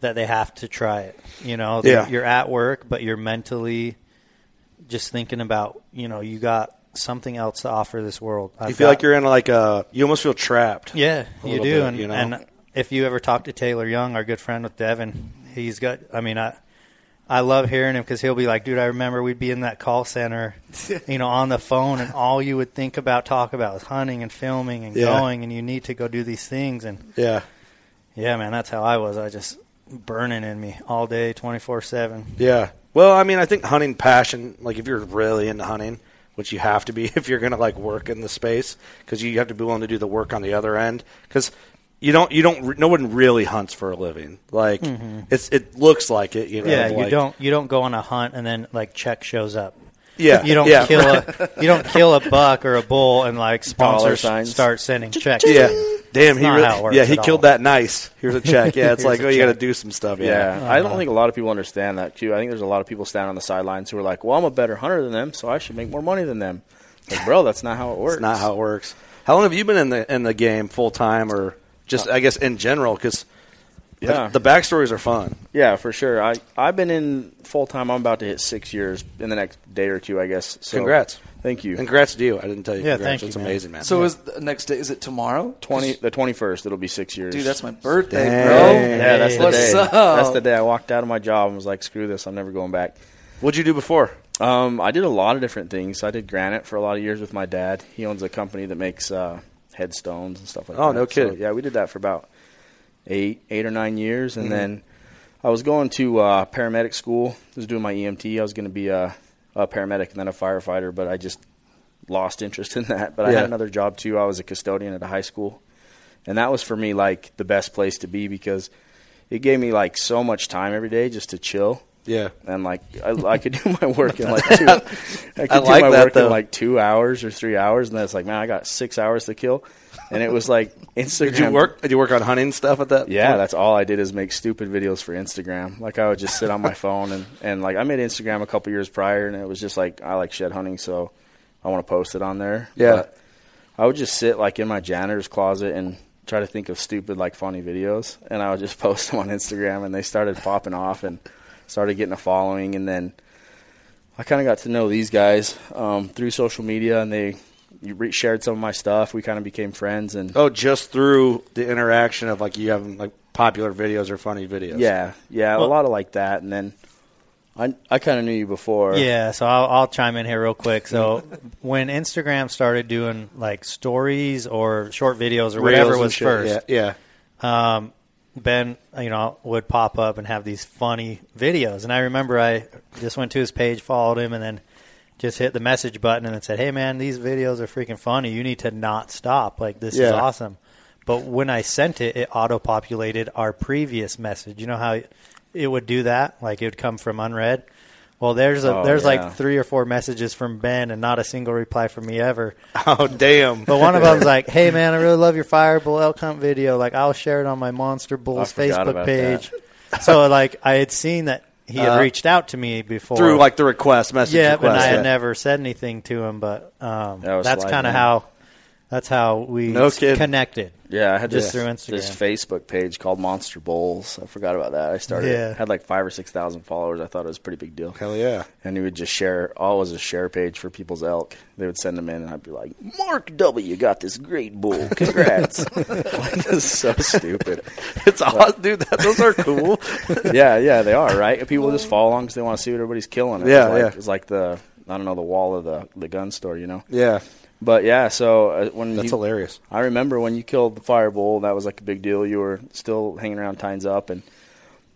that they have to try it. You know, Yeah. you're at work, but you're mentally just thinking about, you know, you got something else to offer this world. you I've feel got- like you're in like a. You almost feel trapped. yeah, you do. bit, and, you know? and if you ever talk to Taylor Young, our good friend with Devin, he's got. I mean, I I love hearing him because he'll be like, "Dude, I remember we'd be in that call center, you know, on the phone, and all you would think about, talk about, was hunting and filming and Yeah. going, and you need to go do these things." And Yeah. yeah, man, that's how I was. I just burning in me all day, twenty four seven. Yeah. Well, I mean, I think hunting passion, like if you're really into hunting, which you have to be if you're going to like work in the space, because you have to be willing to do the work on the other end. Because you don't, you don't, no one really hunts for a living. Like Mhm. it's, it looks like it. You know. Yeah, you don't you don't go on a hunt and then like check shows up. Yeah, you don't yeah. kill a you don't kill a buck or a bull and like sponsors signs. start sending checks. Yeah. Damn, It's he not really, how it works yeah, he killed all. that nice. Here's a check. Yeah, it's like, a oh, you got to do some stuff. Yeah, Yeah. I don't think a lot of people understand that too. I think there's a lot of people standing on the sidelines who are like, "Well, I'm a better hunter than them, so I should make more money than them." Like, bro, that's not how it works. It's not how it works. How long have you been in the in the game full time, or just I guess in general? Because Yeah. the, the backstories are fun. Yeah, for sure. I I've been in full time. I'm about to hit six years in the next day or two, I guess. So, Congrats. Thank you. Congrats to you. I didn't tell you. Yeah, congrats. thank you, It's man. amazing, man. So is the next day? Is it tomorrow? Twenty the twenty first. It'll be six years. Dude, that's my birthday, Dang. bro. yeah, that's the What's day. up? That's the day I walked out of my job and was like, "Screw this! I'm never going back." What'd you do before? Um, I did a lot of different things. I did granite for a lot of years with my dad. He owns a company that makes uh, headstones and stuff like Oh, that. Oh, no So, kidding. yeah, we did that for about eight, eight or nine years, and Mhm. then I was going to uh, paramedic school. I was doing my EMT. I was going to be a, a paramedic and then a firefighter, but I just lost interest in that. But I had another job too. I was a custodian at a high school, and that was for me like the best place to be because it gave me like so much time every day just to chill. Yeah. And like I, I could do my work in like two. I could I do like my that, work though. in like two hours or three hours, and then it's like, man, I got six hours to kill, and it was like Instagram. Did you work? Did you work on hunting stuff at that? Yeah, point? that's all I did is make stupid videos for Instagram. Like I would just sit on my phone and and like I made Instagram a couple years prior, and it was just like I like shed hunting, so I want to post it on there. Yeah. But I would just sit like in my janitor's closet and try to think of stupid like funny videos, and I would just post them on Instagram, and they started popping off and started getting a following, and then I kind of got to know these guys um, through social media, and they you re- shared some of my stuff. We kind of became friends, and Oh, just through the interaction of like you having like popular videos or funny videos. Yeah, yeah, Well- a lot of like that, and then I I kind of knew you before. Yeah, so I'll, I'll chime in here real quick. So when Instagram started doing like stories or short videos or Reels whatever was shit, first, Yeah. um, Ben, you know, would pop up and have these funny videos. And I remember I just went to his page, followed him, and then just hit the message button and then said, "Hey, man, these videos are freaking funny. You need to not stop. Like this is awesome." But when I sent it, it auto populated our previous message. You know how it would do that? Like it would come from unread. Well, there's a Oh, there's yeah. like three or four messages from Ben and not a single reply from me ever. Oh damn. But one of them's like, "Hey man, I really love your Fireball elk hunt video. Like I'll share it on my Monster Bulls Facebook page." so like I had seen that he had Uh, reached out to me before Through like the request message. yeah, request, but I had never said anything to him. But um, That that's kind of how That's how we No s- connected. Yeah, I had just this, through Instagram. this Facebook page called Monster Bulls. I forgot about that. I started Yeah. had like five or six thousand followers. I thought it was a pretty big deal. Hell yeah. And he would just share. All was a share page for people's elk. They would send them in, and I'd be like, "Mark W You got this great bull. Congrats!" like, it's so stupid. It's awesome, dude. That, those are cool. yeah, yeah, they are right. People just follow along because they want to see what everybody's killing. It Yeah, it's like, yeah. It's like the I don't know the wall of the the gun store, you know. yeah. But yeah, so uh, when That's you- hilarious. I remember when you killed the Fireball, that was like a big deal. You were still hanging around Tines Up, and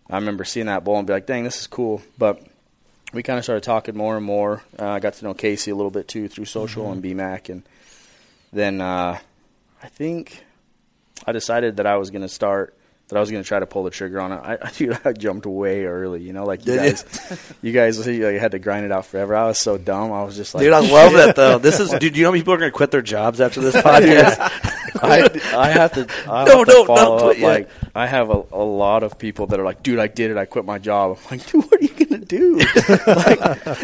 I remember seeing that bull and be like, "Dang, this is cool." But we kind of started talking more and more. Uh, I got to know Casey a little bit too through social and BMAC, and then uh, I think I decided that I was going to start. That I was going to try to pull the trigger on it. I, I, dude, I jumped way early. You know, like you Did guys, you guys, you like, had to grind it out forever. I was so dumb. I was just like, Dude, I love that though. This is, dude. You know, how many people are going to quit their jobs after this podcast. I, I have to. I No, have no, to follow don't up. quit. Like I have a, a lot of people that are like, "Dude, I did it. I quit my job." I'm like, "Dude, what are you gonna do?" like,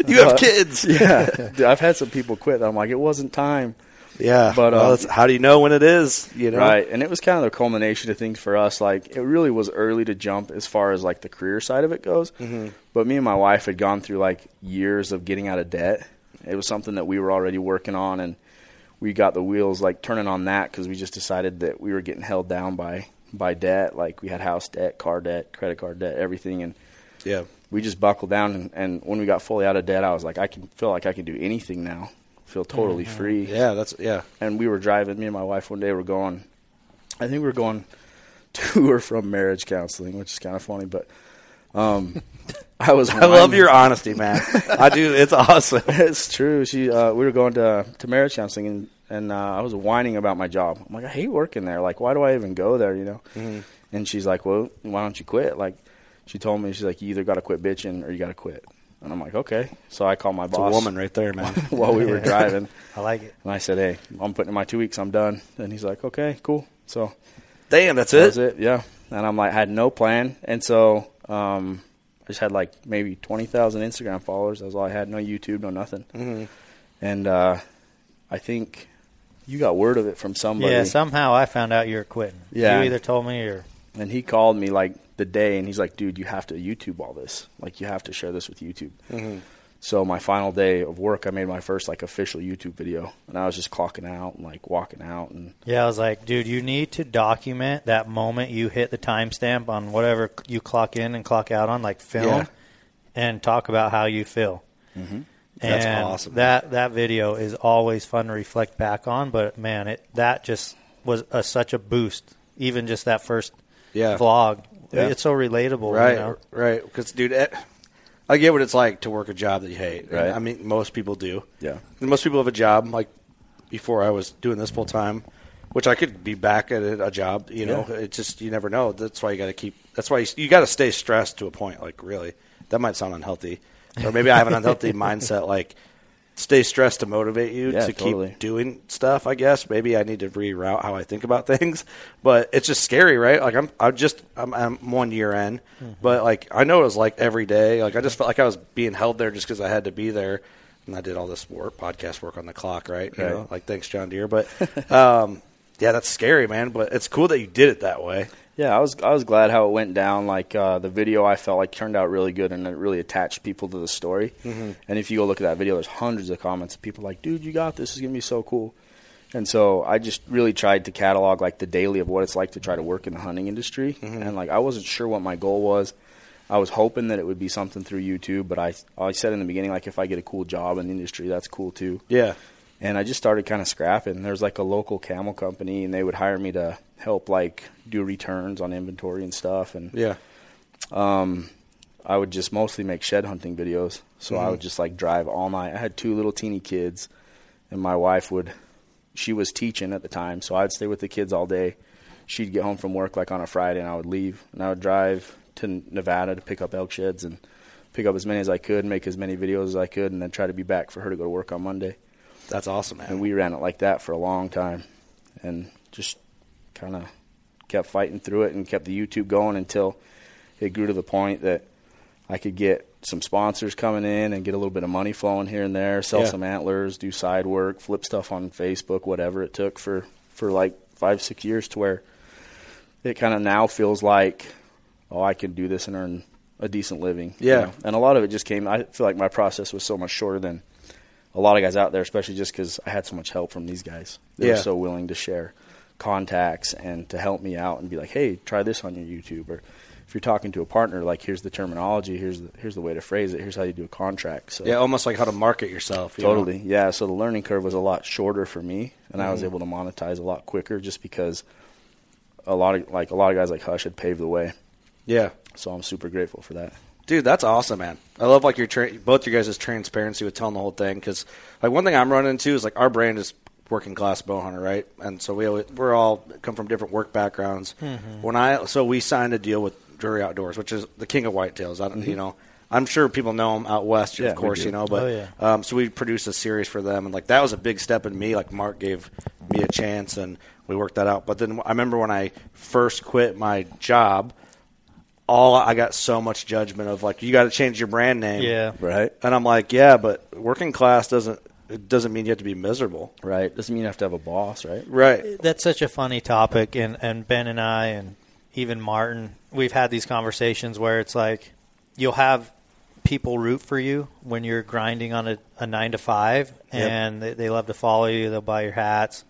You have uh, kids. Yeah, Dude, I've had some people quit. I'm like, it wasn't time. Yeah, But, well, um, how do you know when it is? You know, Right, and it was kind of the culmination of things for us. Like it really was early to jump as far as like the career side of it goes. Mm-hmm. But me and my wife had gone through like years of getting out of debt. It was something that we were already working on, and we got the wheels like turning on that because we just decided that we were getting held down by by debt. Like we had house debt, car debt, credit card debt, everything, and Yeah, we just buckled down. And, and when we got fully out of debt, I was like, I can feel like I can do anything now. Feel totally free yeah, that's yeah. and we were driving. Me and my wife one day were going. I think we were going to or from marriage counseling, which is kind of funny. But um, I was. I love your honesty, man. I do. It's awesome. it's true. She. Uh, we were going to to marriage counseling, and and uh, I was whining about my job. I'm like, I hate working there. Like, why do I even go there? You know. Mm-hmm. And she's like, Well, why don't you quit? Like, she told me she's like, you either got to quit bitching or you got to quit. And I'm like, okay. So I called my It's a boss. woman right there, man. while we were driving. I like it. And I said, hey, I'm putting in my two weeks. I'm done. And he's like, okay, cool. So Damn, that's that it. was it. Yeah. And I'm like, I had no plan. And so um, I just had like maybe 20,000 Instagram followers. That was all I had. No YouTube, no nothing. Mhm. And uh, I think you got word of it from somebody. Yeah, somehow I found out you were quitting. Yeah. You either told me or And he called me like the day, and he's like, "Dude, you have to YouTube all this. Like, you have to share this with YouTube." Mhm. So my final day of work, I made my first like official YouTube video, and I was just clocking out and like walking out, and Yeah, I was like, dude, you need to document that moment you hit the timestamp on whatever you clock in and clock out on, like film, Yeah. and talk about how you feel. Mhm. That's And awesome. That that video is always fun to reflect back on, but man, it that just was a, such a boost. Even just that first Yeah. vlog, Yeah. it's so relatable. Right, you know? right. Because, dude, it, I get what it's like to work a job that you hate. Right. I mean, most people do. yeah, And most people have a job like before I was doing this full time, which I could be back at a job. You know, it just you never know. That's why you got to keep. That's why you, you got to stay stressed to a point. Like really, that might sound unhealthy, or maybe I have an unhealthy mindset. Like stay stressed to motivate you Yeah, to totally. keep doing stuff. I guess maybe I need to reroute how I think about things, but it's just scary, right? Like I'm, I'm just, I'm, I'm one year in, but like I know it was like every day. Like I just felt like I was being held there just because I had to be there, and I did all this work, podcast work on the clock, right? You Right. know, like thanks, John Deere. But um, yeah, that's scary, man. But it's cool that you did it that way. Yeah. I was I was glad how it went down. Like uh, the video, I felt like turned out really good, and it really attached people to the story. Mm-hmm. And if you go look at that video, there's hundreds of comments of people like, "Dude, you got this. This is gonna be so cool." And so I just really tried to catalog like the daily of what it's like to try to work in the hunting industry. Mm-hmm. And like I wasn't sure what my goal was. I was hoping that it would be something through YouTube, but I I said in the beginning like if I get a cool job in the industry, that's cool too. Yeah, And I just started kind of scrapping. There's like a local camel company, and they would hire me to help like do returns on inventory and stuff. And yeah, um, I would just mostly make shed hunting videos. So I Mhm. would just like drive all night. I had two little teeny kids, and my wife would, she was teaching at the time, so I'd stay with the kids all day. She'd get home from work like on a Friday, and I would leave, and I would drive to Nevada to pick up elk sheds and pick up as many as I could, make as many videos as I could, and then try to be back for her to go to work on Monday. That's awesome, man. And we ran it like that for a long time, and just kind of kept fighting through it and kept the YouTube going until it grew to the point that I could get some sponsors coming in and get a little bit of money flowing here and there, sell Yeah. some antlers, do side work, flip stuff on Facebook, whatever it took for for like five six years to where it kind of now feels like oh I can do this and earn a decent living. you Yeah. know? and a lot of it just came. I feel like my process was so much shorter than a lot of guys out there, especially just because I had so much help from these guys. They Yeah. were so willing to share contacts and to help me out and be like, hey, try this on your YouTube. Or if you're talking to a partner, like here's the terminology, here's the here's the way to phrase it, here's how you do a contract. So Yeah, almost like how to market yourself. you know? totally, yeah. So the learning curve was a lot shorter for me, and I was Mhm. able to monetize a lot quicker just because a lot of like a lot of guys like Hush had paved the way. Yeah. So I'm super grateful for that. Dude, that's awesome, man. I love like your tra- both your guys' transparency with telling the whole thing because like one thing I'm running into is like our brand is working class bow hunter, right? And so we always, we're all come from different work backgrounds. Mhm. When I so we signed a deal with Drury Outdoors, which is the king of whitetails. I don't, you Mhm. know, I'm sure people know him out west, Yeah, of course, you know. But Oh, yeah. um, so we produced a series for them, and like that was a big step in me. Like Mark gave me a chance, and we worked that out. But then I remember when I first quit my job, all I got so much judgment of like you got to change your brand name, Yeah. Right. And I'm like, yeah, but working class doesn't it doesn't mean you have to be miserable, Right. Doesn't mean you have to have a boss, right? right? That's such a funny topic, and and Ben and I, and even Martin, we've had these conversations where it's like you'll have people root for you when you're grinding on a, a nine to five, Yep. and they, they love to follow you. They'll buy your hats.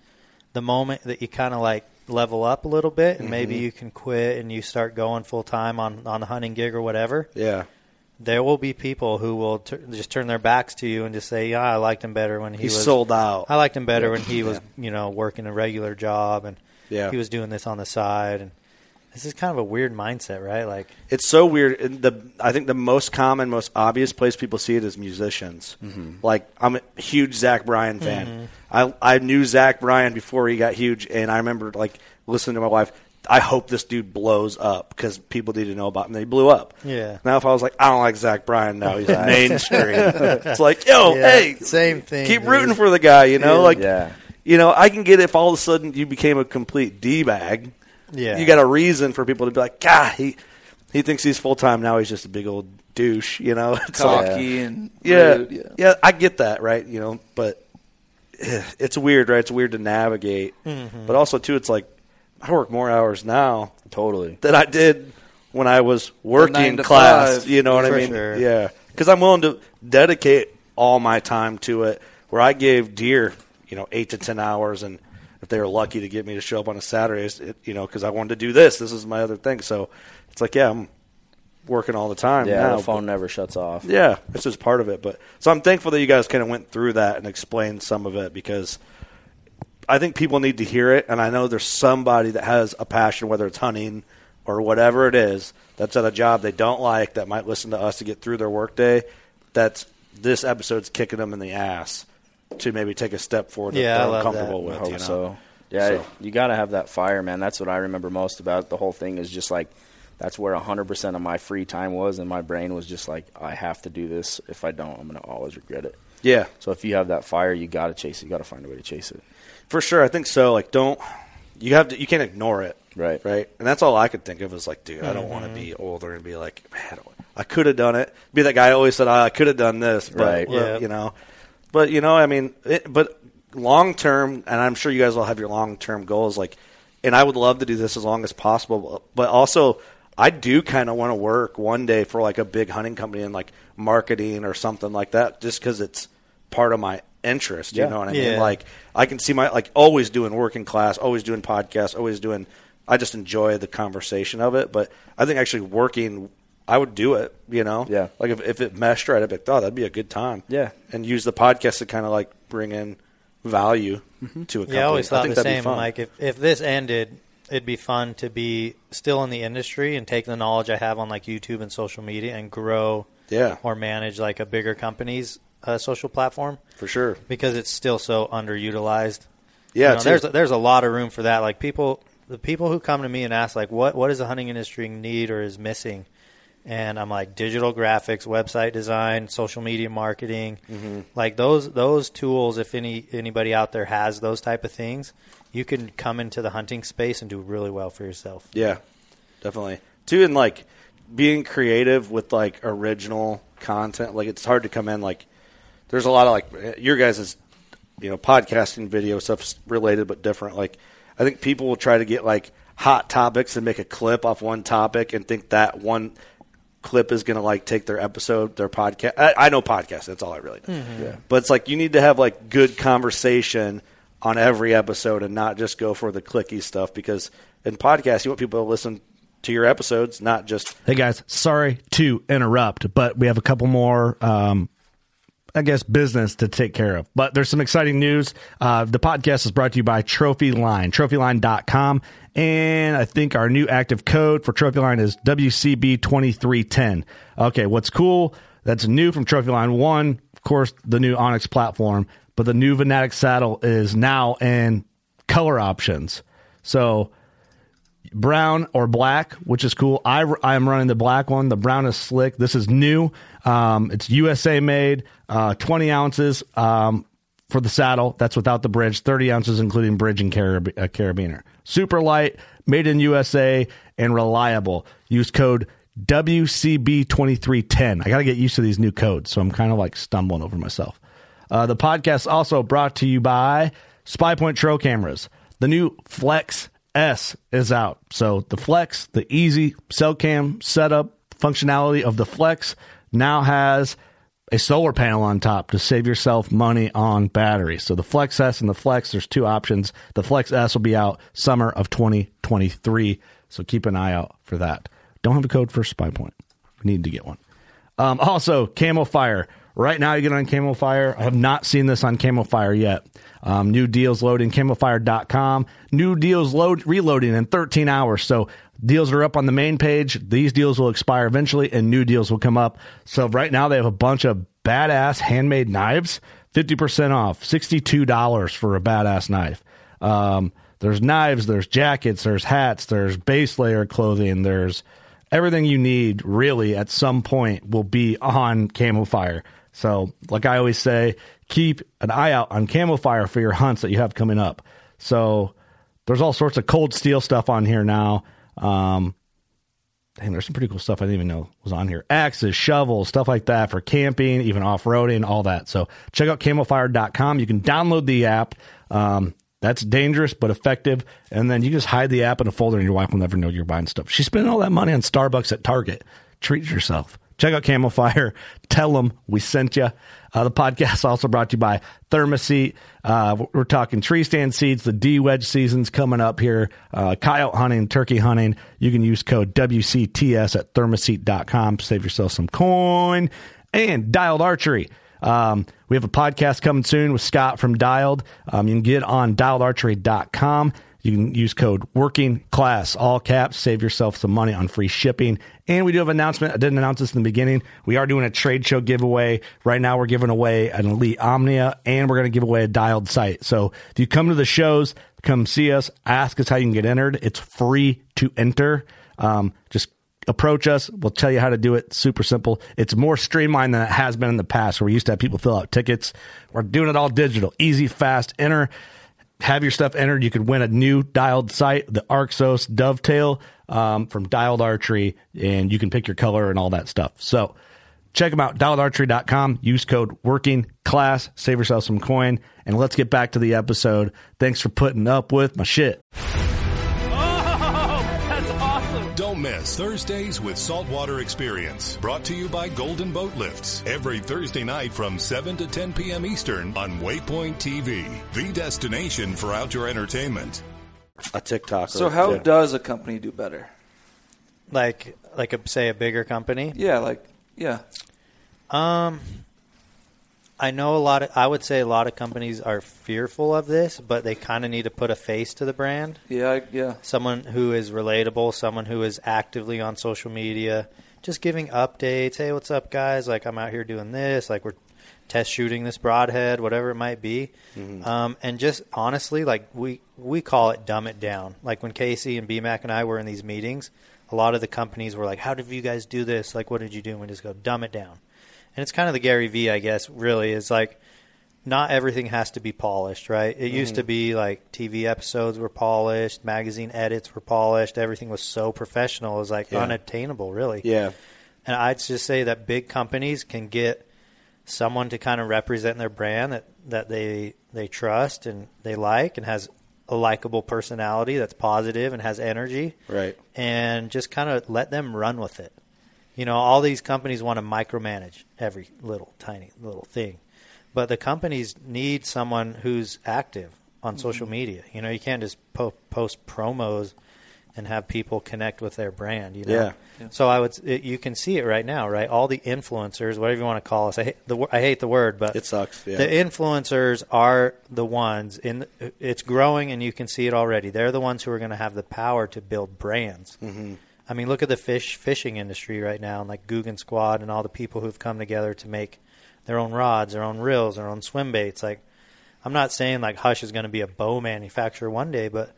The moment that you kind of like level up a little bit, and maybe Mhm. you can quit and you start going full time on on the hunting gig or whatever. Yeah, There will be people who will t- just turn their backs to you and just say, "Yeah, I liked him better when he, He was sold out. I liked him better when he was, you know, working a regular job and Yeah. he was doing this on the side." And this is kind of a weird mindset, right? Like, It's so weird. And The I think the most common, most obvious place people see it is musicians. Mhm. Like I'm a huge Zach Bryan fan. Mhm. I I knew Zach Bryan before he got huge, and I remember like listening to my wife. I hope this dude blows up because people need to know about him. They blew up. Yeah. Now if I was like, I don't like Zach Bryan now, he's mainstream. it's like, yo, Yeah, hey, same thing, Keep dude. rooting for the guy. You know, Yeah. like, Yeah. you know, I can get if all of a sudden you became a complete d bag. Yeah. You got a reason for people to be like, God, he he thinks he's full time now. He's just a big old douche. You know, It's like- Cocky and yeah, rude, yeah. yeah, I get that, right? You know, but eh, it's weird, right? It's weird to navigate, Mhm. but also too, it's like I work more hours now Totally. than I did when I was working class. five, You know what I mean? sure. Yeah, because I'm willing to dedicate all my time to it. Where I gave Deere, you know, eight to ten hours, and if they were lucky to get me to show up on a Saturday, it, you know, because I wanted to do this. This is my other thing. So it's like, yeah, I'm working all the time. Yeah, now, the phone never shuts off. yeah, it's just part of it. But so I'm thankful that you guys kind of went through that and explained some of it because I think people need to hear it. And I know there's somebody that has a passion, whether it's hunting or whatever it is, that's at a job they don't like that might listen to us to get through their workday. That's this episode's kicking them in the ass to maybe take a step forward that Yeah, I they're love uncomfortable that. with. I you know? so. Yeah, So- you got to have that fire, man. That's what I remember most about the whole thing is just like that's where 100% of my free time was and my brain was just like I have to do this. If I don't, I'm going to always regret it. Yeah, So if you have that fire, you got to chase it. You got to find a way to chase it. for sure. I think so. Like, don't you have to? You can't ignore it. Right. right? And that's all I could think of was like, dude, I don't want to mm-hmm. be older and be like, man, I could have done it. Be that guy who always said, oh, I could have done this, but Right. well, Yeah. you know, but you know, I mean, it, but long term, and I'm sure you guys will have your long term goals, like, and I would love to do this as long as possible, but also. I do kind of want to work one day for like a big hunting company in like marketing or something like that, just because it's part of my interest. You know what I Yeah. mean? Like I can see my like always doing working class, always doing podcasts, always doing. I just enjoy the conversation of it, but I think actually working, I would do it. You know, Yeah. Like if if it meshed right, I'd be like, oh, that'd be a good time. Yeah. and use the podcast to kind of like bring in value to a company. yeah, I always thought think the same. fun. Like, if if this ended, it'd be fun to be still in the industry and take the knowledge I have on like YouTube and social media and grow yeah, or manage like a bigger company's uh, social platform for sure. because it's still so underutilized. Yeah, You know, too. there's there's a lot of room for that. Like people, the people who come to me and ask like, what what does the hunting industry need or is missing, and I'm like digital graphics, website design, social media marketing, Mm-hmm. like those those tools. If any anybody out there has those type of things, you can come into the hunting space and do really well for yourself. Yeah, definitely. Too, and like being creative with like original content. Like it's hard to come in like there's a lot of like your guys' you know podcasting video stuff's related but different. Like I think people will try to get like hot topics and make a clip off one topic and think that one clip is going to like take their episode, their podcast. I, I know podcast. That's all I really know. Mhm. Yeah. But it's like you need to have like good conversation on every episode and not just go for the clicky stuff because in podcasts you want people to listen to your episodes, not just Hey guys, sorry to interrupt, but we have a couple more, um, I guess, business to take care of. But there's some exciting news. Uh, the podcast is brought to you by Trophyline, trophyline.com. And I think our new active code for Trophyline is WCB2310. Okay, what's cool? That's new from Trophyline 1, of course, the new Onyx platform, but the new Venatic saddle is now in color options. So brown or black, which is cool. I, I'm running the black one. The brown is slick. This is new. Um, it's USA made, uh, 20 ounces um, for the saddle. That's without the bridge, 30 ounces including bridge and carab- uh, carabiner. Super light, made in USA, and reliable. Use code WCB2310. I got to get used to these new codes, so I'm kind of like stumbling over myself. Uh, the podcast also brought to you by Spy Point Trail Cameras. The new Flex S is out. So the Flex, the easy cell cam setup functionality of the Flex now has a solar panel on top to save yourself money on batteries. So the Flex S and the Flex, there's two options. The Flex S will be out summer of 2023. So keep an eye out for that. Don't have a code for Spy Point. We need to get one. Um, also, Camo Fire. Right now, you get on Camo Fire. I have not seen this on Camo Fire yet. Um, new deals loading, camofire.com. New deals load reloading in 13 hours. So deals are up on the main page. These deals will expire eventually, and new deals will come up. So right now, they have a bunch of badass handmade knives, 50% off, $62 for a badass knife. Um, there's knives, there's jackets, there's hats, there's base layer clothing, there's everything you need really at some point will be on Camo Fire. So, like I always say, keep an eye out on Camo Fire for your hunts that you have coming up. So, there's all sorts of cold steel stuff on here now. Um, dang, there's some pretty cool stuff I didn't even know was on here. Axes, shovels, stuff like that for camping, even off roading, all that. So, check out camofire.com. You can download the app. Um, that's dangerous but effective. And then you just hide the app in a folder and your wife will never know you're buying stuff. She's spending all that money on Starbucks at Target. Treat yourself. Check out Camo Fire. Tell them we sent you. Uh, the podcast also brought to you by ThermaSeat. Uh, we're talking tree stand seeds. The D wedge season's coming up here. Uh, coyote hunting, turkey hunting. You can use code WCTS at thermaseat.com. Save yourself some coin. And Dialed Archery. Um, we have a podcast coming soon with Scott from Dialed. Um, you can get on dialedarchery.com. You can use code working class, all caps, save yourself some money on free shipping. And we do have an announcement. I didn't announce this in the beginning. We are doing a trade show giveaway. Right now, we're giving away an Elite Omnia and we're going to give away a dialed sight. So if you come to the shows, come see us, ask us how you can get entered. It's free to enter. Um, just approach us. We'll tell you how to do it. Super simple. It's more streamlined than it has been in the past where we used to have people fill out tickets. We're doing it all digital, easy, fast, enter. Have your stuff entered. You could win a new dialed sight, the Arxos Dovetail um, from Dialed Archery, and you can pick your color and all that stuff. So check them out, dialedarchery.com. Use code working class. Save yourself some coin. And let's get back to the episode. Thanks for putting up with my shit. Don't miss Thursdays with Saltwater Experience. Brought to you by Golden Boat Lifts. Every Thursday night from 7 to 10 p.m. Eastern on Waypoint TV, the destination for outdoor entertainment. a TikTok. So how does a company do better? Like, like a, say a bigger company. Yeah, like yeah. Um, I know a lot of. I would say a lot of companies are fearful of this, but they kind of need to put a face to the brand. Yeah, I- yeah. Someone who is relatable, someone who is actively on social media, just giving updates. Hey, what's up, guys? Like I'm out here doing this. Like we're test shooting this broadhead, whatever it might be. Mm-hmm. Um, and just honestly, like we we call it dumb it down. Like when Casey and BMAC and I were in these meetings, a lot of the companies were like, "How did you guys do this? Like, what did you do?" And we just go dumb it down. And it's kind of the Gary V, I guess. Really, is like not everything has to be polished, right? It used Mhm. to be like TV episodes were polished, magazine edits were polished, everything was so professional, it was like Yeah. unattainable, really. Yeah. And I'd just say that big companies can get someone to kind of represent their brand that, that they they trust and they like and has a likable personality that's positive and has energy Right. and just kind of let them run with it. You know, all these companies want to micromanage every little tiny little thing. But the companies need someone who's active on social Mhm. media. You know, you can't just po- post promos and have people connect with their brand, you know. Yeah. Yeah. So I would it, you can see it right now, right? All the influencers, whatever you want to call us. I hate the I hate the word, but It sucks, yeah. The influencers are the ones in it's growing and you can see it already. They're the ones who are going to have the power to build brands. Mhm. I mean, look at the fish fishing industry right now, and like Googan Squad and all the people who've come together to make their own rods, their own reels, their own swim baits. Like, I'm not saying like Hush is going to be a bow manufacturer one day, but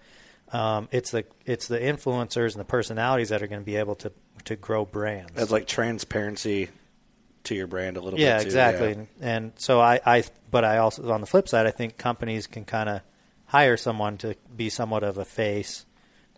um, it's the it's the influencers and the personalities that are going to be able to to grow brands. That's like transparency to your brand a little yeah, bit. too, exactly. yeah. And, and so I, I, but I also on the flip side, I think companies can kind of hire someone to be somewhat of a face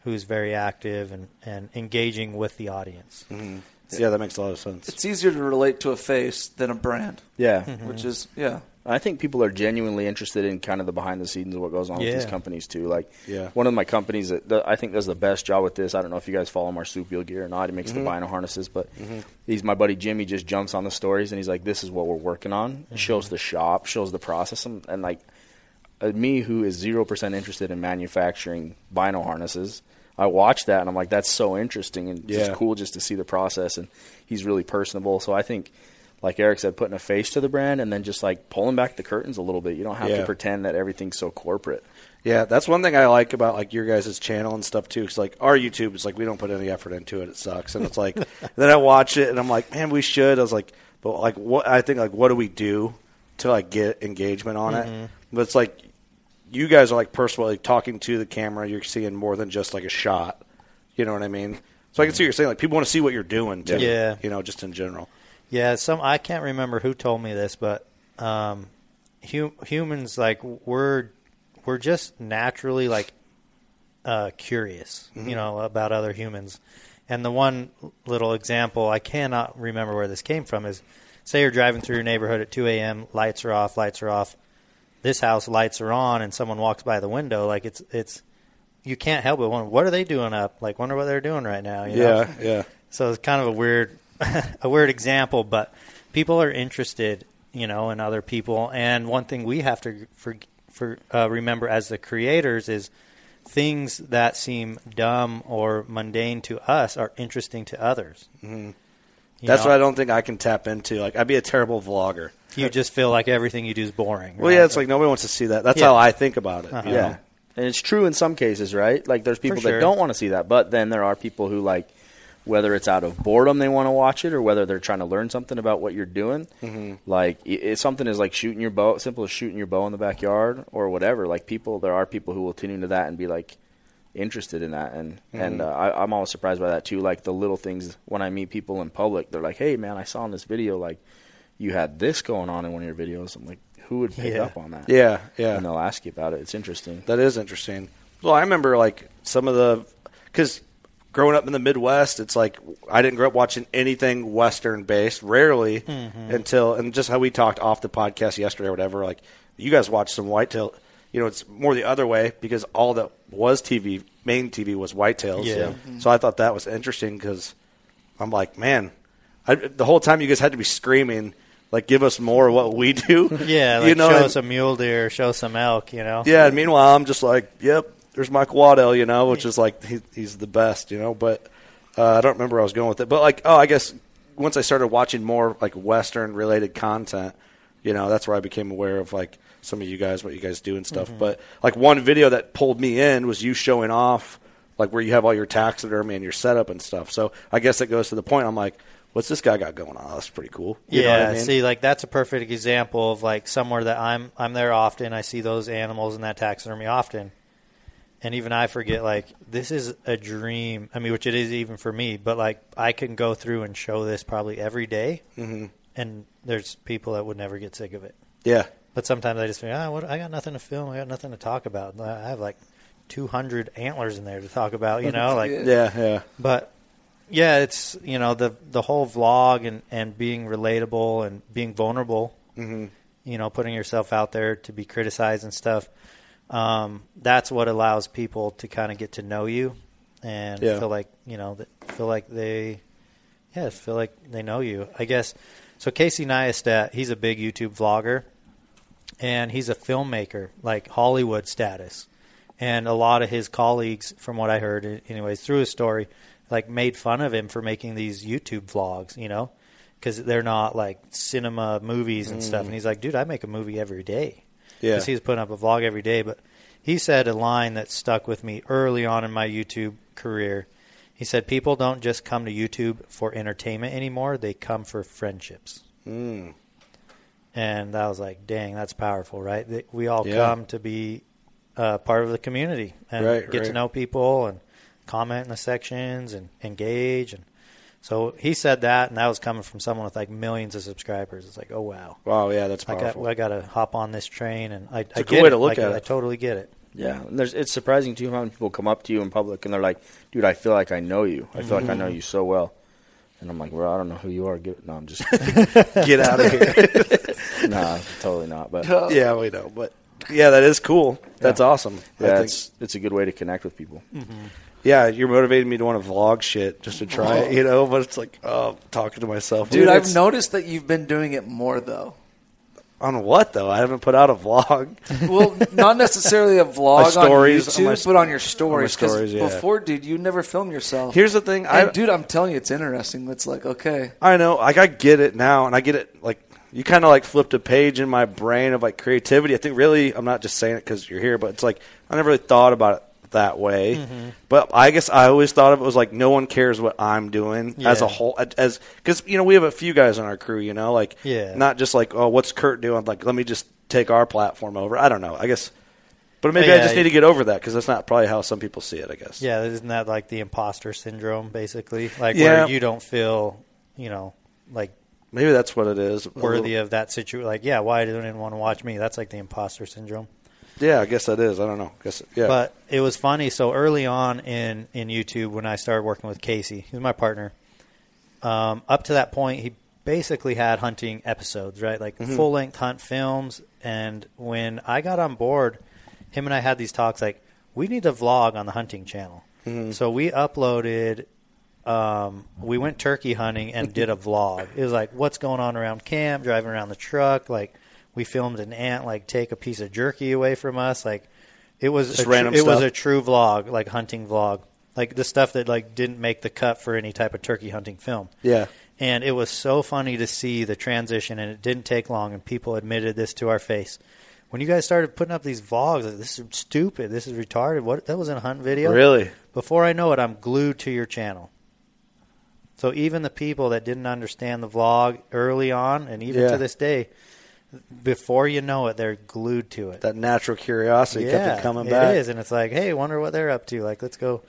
who's very active and, and engaging with the audience. Mm-hmm. Yeah, that makes a lot of sense. It's easier to relate to a face than a brand. Yeah, Which is yeah. I think people are genuinely interested in kind of the behind the scenes of what goes on with these companies too. Like, Yeah. one of my companies that that I think does the best job with this. I don't know if you guys follow Marsupial Gear or not. He makes Mhm. the bino harnesses, but Mhm. he's my buddy Jimmy. Just jumps on the stories and he's like, "This is what we're working on." Shows the shop, shows the process, and, and like uh, me, who is zero percent interested in manufacturing bino harnesses. I watch that and I'm like, that's so interesting and Yeah. just cool just to see the process. And he's really personable. So I think, like Eric said, putting a face to the brand and then just like pulling back the curtains a little bit. You don't have Yeah. to pretend that everything's so corporate. Yeah, that's one thing I like about like your guys' channel and stuff too. Because like our YouTube is like we don't put any effort into it. It sucks, and it's like then I watch it and I'm like, man, we should. I was like, but like what I think like what do we do to like get engagement on Mhm. it? But it's like you guys are like personally talking to the camera. You're seeing more than just like a shot. You know what I mean? So I can see what you're saying. Like people want to see what you're doing too. Yeah. You know, just in general. Yeah, some I can't remember who told me this, but um, hu- humans like we're we're just naturally like uh, curious, Mhm. you know, about other humans. And the one little example I cannot remember where this came from is, say you're driving through your neighborhood at 2 a.m. Lights are off, lights are off. This house lights are on, and someone walks by the window. Like it's it's you can't help but wonder what are they doing up. Like wonder what they're doing right now. You know? Yeah, yeah. So it's kind of a weird, a weird example, but people are interested, you know, in other people. And one thing we have to for, for uh, remember as the creators is things that seem dumb or mundane to us are interesting to others. hmm That's know? what I don't think I can tap into. Like I'd be a terrible vlogger. You just feel like everything you do is boring. Well, right? yeah, it's like nobody wants to see that. That's Yeah. how I think about it. Uh-huh. Yeah. And it's true in some cases, right? Like there's people sure. that don't want to see that, but then there are people who like whether it's out of boredom they want to watch it or whether they're trying to learn something about what you're doing. Mhm. Like i- it's something is like shooting your bow, simple as shooting your bow in the backyard or whatever. Like people, there are people who will tune into that and be like interested in that, and and Mhm. uh, I, I'm always surprised by that too. Like the little things when I meet people in public, they're like, "Hey, man, I saw in this video like you had this going on in one of your videos." I'm like, "Who would pick Yeah. up on that?" Yeah, yeah. And they'll ask you about it. It's interesting. That is interesting. Well, I remember like some of the because growing up in the Midwest, it's like I didn't grow up watching anything Western based. Rarely Mhm. until and just how we talked off the podcast yesterday or whatever. Like you guys watched some whitetail. You know, it's more the other way because all that was TV, main TV was whitetails. Yeah. Mhm. So I thought that was interesting because I'm like, man, I, the whole time you guys had to be screaming. Like, give us more of what we do. yeah, like you know, show and- us a mule deer, show some elk, you know. yeah, and meanwhile, I'm just like, yep, there's Michael Waddell, you know, which is like he, he's the best, you know. But uh, I don't remember where I was going with it. But like, oh, I guess once I started watching more like Western related content, you know, that's where I became aware of like some of you guys, what you guys do and stuff. Mhm. But like one video that pulled me in was you showing off like where you have all your taxidermy and your setup and stuff. So I guess it goes to the point. I'm like, what's this guy got going on? That's pretty cool. You know yeah, what I mean? see, like that's a perfect example of like somewhere that I'm I'm there often. I see those animals in that taxidermy often, and even I forget like this is a dream. I mean, which it is even for me. But like I can go through and show this probably every day, Mhm. and there's people that would never get sick of it. Yeah. But sometimes I just think, ah, what, I got nothing to film. I got nothing to talk about. I have like 200 antlers in there to talk about, you know, like Yeah, yeah. But yeah, it's you know the the whole vlog and and being relatable and being vulnerable. Mhm. You know, putting yourself out there to be criticized and stuff. Um, that's what allows people to kind of get to know you and Yeah. feel like you know feel like they yeah feel like they know you. I guess so. Casey Neistat, he's a big YouTube vlogger and he's a filmmaker, like Hollywood status. And a lot of his colleagues, from what I heard, anyways, through his story, like made fun of him for making these YouTube vlogs, you know, because they're not like cinema movies and stuff. Mm. And he's like, dude, I make a movie every day. Yeah. Because he's putting up a vlog every day. But he said a line that stuck with me early on in my YouTube career. He said, people don't just come to YouTube for entertainment anymore, they come for friendships. Mm. And I was like, dang, that's powerful, right? We all Yeah. come to be uh, part of the community and Right, get to know people and comment in the sections and engage. And so he said that, and that was coming from someone with like millions of subscribers. It's like, oh, wow. Wow, yeah, that's I got, powerful. I got to hop on this train, and I, It's I a good get way it. to look I, at I it. totally get it. Yeah, and there's it's surprising too how many people come up to you in public and they're like, "Dude, I feel like I know you. I feel like I know Mhm. you so well." And I'm like, "Well, I don't know who you are. Get, no, I'm just Get out of here. nah, totally not. But yeah, we know. But yeah, that is cool. That's Yeah. awesome. I Yeah, think. it's it's a good way to connect with people. Yeah, you're motivating me to want to vlog shit just to try it, oh. you know. But it's like, oh, talking to myself, Dude, It's- I've noticed that you've been doing it more though. on what though? I haven't put out a vlog. Well, not necessarily a vlog stories, on on YouTube, my- but on your stories. 'cause stories, yeah. Before, dude, you never filmed yourself. Here's the thing, I- dude, I'm telling you, it's interesting. It's like okay, I know, like I get it now, and I get it. Like you kind of like flipped a page in my brain of like creativity. I think really, I'm not just saying it because you're here, but it's like I never really thought about it that way. Mhm. But I guess I always thought of it was like no one cares what I'm doing as a whole. As because you know we have a few guys on our crew, you know, like Yeah. not just like oh what's Curt doing? Like let me just take our platform over. I don't know. I guess. But maybe I just need to get over that because that's not probably how some people see it. I guess. Yeah, isn't that like the imposter syndrome, basically? Like Yeah. where you don't feel, you know, like Maybe that's what it is. Worthy of that situation. Like, yeah, why didn't anyone want to watch me? That's like the imposter syndrome. Yeah, I guess that is. I don't know. guess yeah. But it was funny. So early on in in YouTube, when I started working with Casey, he's my partner. Um, up to that point, he basically had hunting episodes, right? Like Mhm. full length hunt films. And when I got on board, him and I had these talks. Like, we need to vlog on the hunting channel. Mhm. So we uploaded. Um, we went turkey hunting and did a vlog. It was like what's going on around camp, driving around the truck. Like we filmed an ant like take a piece of jerky away from us. Like it was Just a random it was a true vlog, like hunting vlog, like the stuff that like didn't make the cut for any type of turkey hunting film. Yeah. And it was so funny to see the transition, and it didn't take long, and people admitted this to our face. When you guys started putting up these vlogs, like, this is stupid, this is retarded. What that was in a hunt video. Really? Before I know it, I'm glued to your channel. So even the people that didn't understand the vlog early on, and even Yeah. to this day, before you know it, they're glued to it. that natural curiosity kept yeah, it coming it back. is, and it's like, hey, wonder what they're up to. Like, let's go,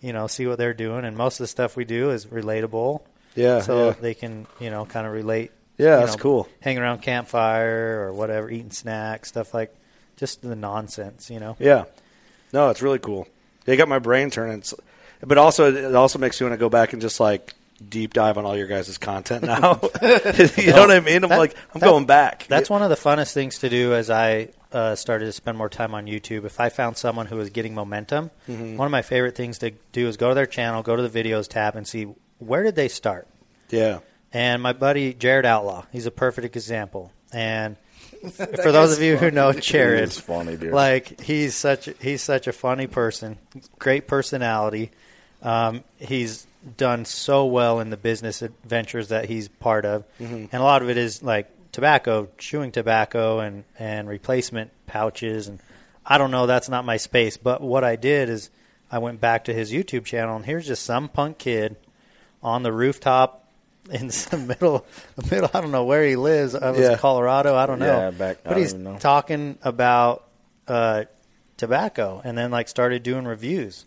you know, see what they're doing. And most of the stuff we do is relatable. Yeah, so yeah. they can, you know, kind of relate. Yeah, that's know, cool. Hanging around campfire or whatever, eating snacks, stuff like, just the nonsense, you know. Yeah. No, it's really cool. They got my brain turning. It's- But also, it also makes you want to go back and just like deep dive on all your guys' content now. you know what I mean? I'm That- like, I'm that- going back. That's one of the funnest things to do as I uh, started to spend more time on YouTube. If I found someone who was getting momentum, Mhm. one of my favorite things to do is go to their channel, go to the videos tab, and see where did they start. Yeah. And my buddy Jared Outlaw, he's a perfect example. And for those of you who know He Jared, is funny, dude. like he's such he's such a funny person, great personality. Um, he's done so well in the business adventures that he's part of, Mhm. and a lot of it is like tobacco, chewing tobacco, and and replacement pouches. And I don't know, that's not my space. But what I did is I went back to his YouTube channel, and here's just some punk kid on the rooftop in the middle, the middle. I don't know where he lives. I was Yeah. in Colorado. I don't know. Yeah, back- but he's talking about uh, tobacco, and then like started doing reviews,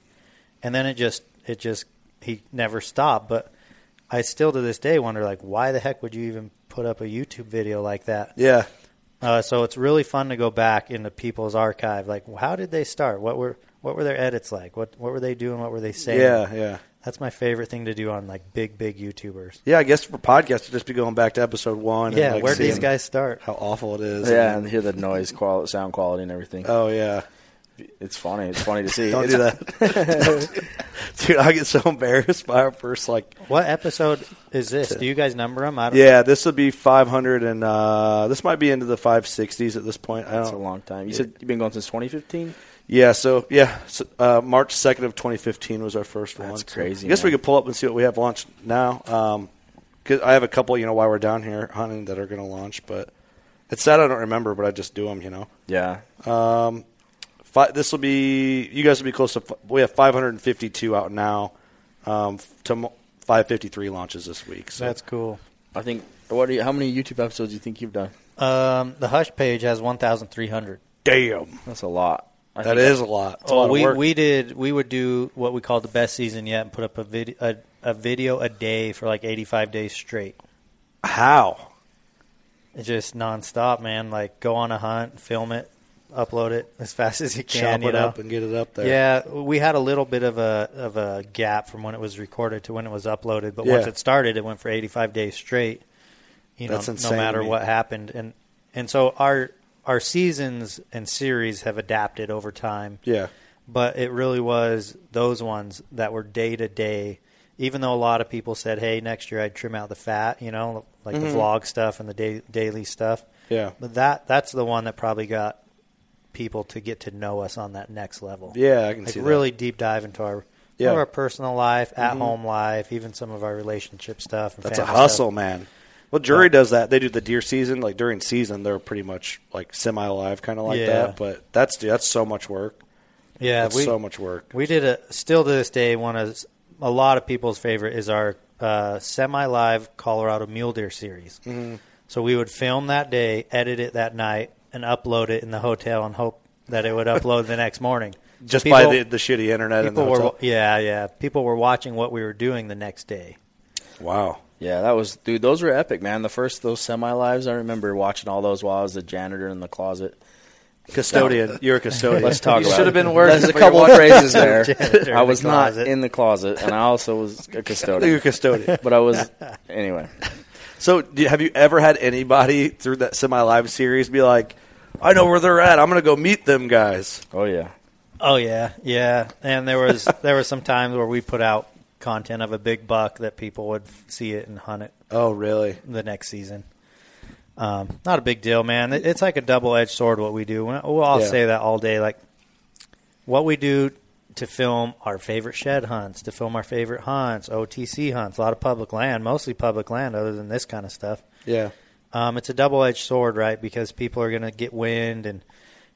and then it just it just he never stopped. But I still to this day wonder like why the heck would you even put up a YouTube video like that? Yeah. Uh, so it's really fun to go back into people's archive. Like, how did they start? What were what were their edits like? What what were they doing? What were they saying? Yeah, yeah. That's my favorite thing to do on like big big YouTubers. Yeah, I guess for podcasts, to just be going back to episode one. Yeah, and like where'd these guys start? How awful it is. Yeah, and and hear the noise quality, sound quality, and everything. Oh yeah. It's funny. It's funny to see. Don't do that, dude. I get so embarrassed by our first like. What episode is this? Do you guys number them? I don't Yeah, this would be 500, and uh, this might be into the 560s at this point. I That's a don't. long time. You said you've been going since 2015. Yeah, so yeah, so, uh, March 2nd of 2015 was our first one. That's So crazy, I guess we could pull up and see what we have launched now. Um 'cause I have a couple, you know, while we're down here hunting that are going to launch, but it's sad I don't remember, but I just do them, you know. Yeah. Um, fi- this will be you guys will be close to. We have 552 out now. Um, to 553 launches this week. So That's cool. I think. What? Do you, how many YouTube episodes do you think you've done? Um, the Hush page has 1,300. damn, That's a lot. I that think is a lot. It's a Oh, lot of we work. we did we would do what we called the best season yet and put up a video a, a video a day for like 85 days straight. How? It's just nonstop, man. Like go on a hunt, film it, upload it as fast as you can. Chop you it know? up and get it up there. Yeah, we had a little bit of a of a gap from when it was recorded to when it was uploaded, but Yeah. once it started, it went for 85 days straight. You know, That's insane no matter what happened, and and so our our seasons and series have adapted over time. Yeah. but it really was those ones that were day to day. Even though a lot of people said, "Hey, next year I'd trim out the fat," you know, like Mhm. the vlog stuff and the day, daily stuff. Yeah. But that that's the one that probably got people to get to know us on that next level. Yeah, I can like see that. really deep dive into our Yeah. our personal life, at Mhm. home life, even some of our relationship stuff. And That's a hustle, stuff. man. Well, Drury does that. They do the deer season. Like during season, they're pretty much like semi live, kind of like Yeah. that. But that's dude, that's so much work. Yeah, That's we, so much work. We did a still to this day one of a lot of people's favorite is our uh, semi-live Colorado mule deer series. Mhm. So we would film that day, edit it that night, and upload it in the hotel, and hope that it would upload the next morning. So Just by the, the shitty internet and the people were yeah yeah people were watching what we were doing the next day. Wow. Yeah, that was dude. Those were epic, man. The first those semi lives, I remember watching all those while I was the janitor in the closet. Custodian. You're a custodian. Let's talk You about. should it. have been working, There's a couple of phrases there. Janitor in I the was not in the closet, and I also was a custodian. You're a custodian. but I was anyway. So, do, have you ever had anybody through that semi live series be like, "I know where they're at. I'm going to go meet them guys." Oh yeah. Oh yeah, yeah. And there was there were some times where we put out content of a big buck that people would see it and hunt it Oh, really? the next season. Um, not a big deal, man. It's like a double edged sword what we do. We'll all Yeah. say that all day. Like what we do to film our favorite shed hunts, to film our favorite hunts, OTC hunts, a lot of public land, mostly public land, other than this kind of stuff. Yeah. Um, it's a double edged sword, right? Because people are going to get wind and,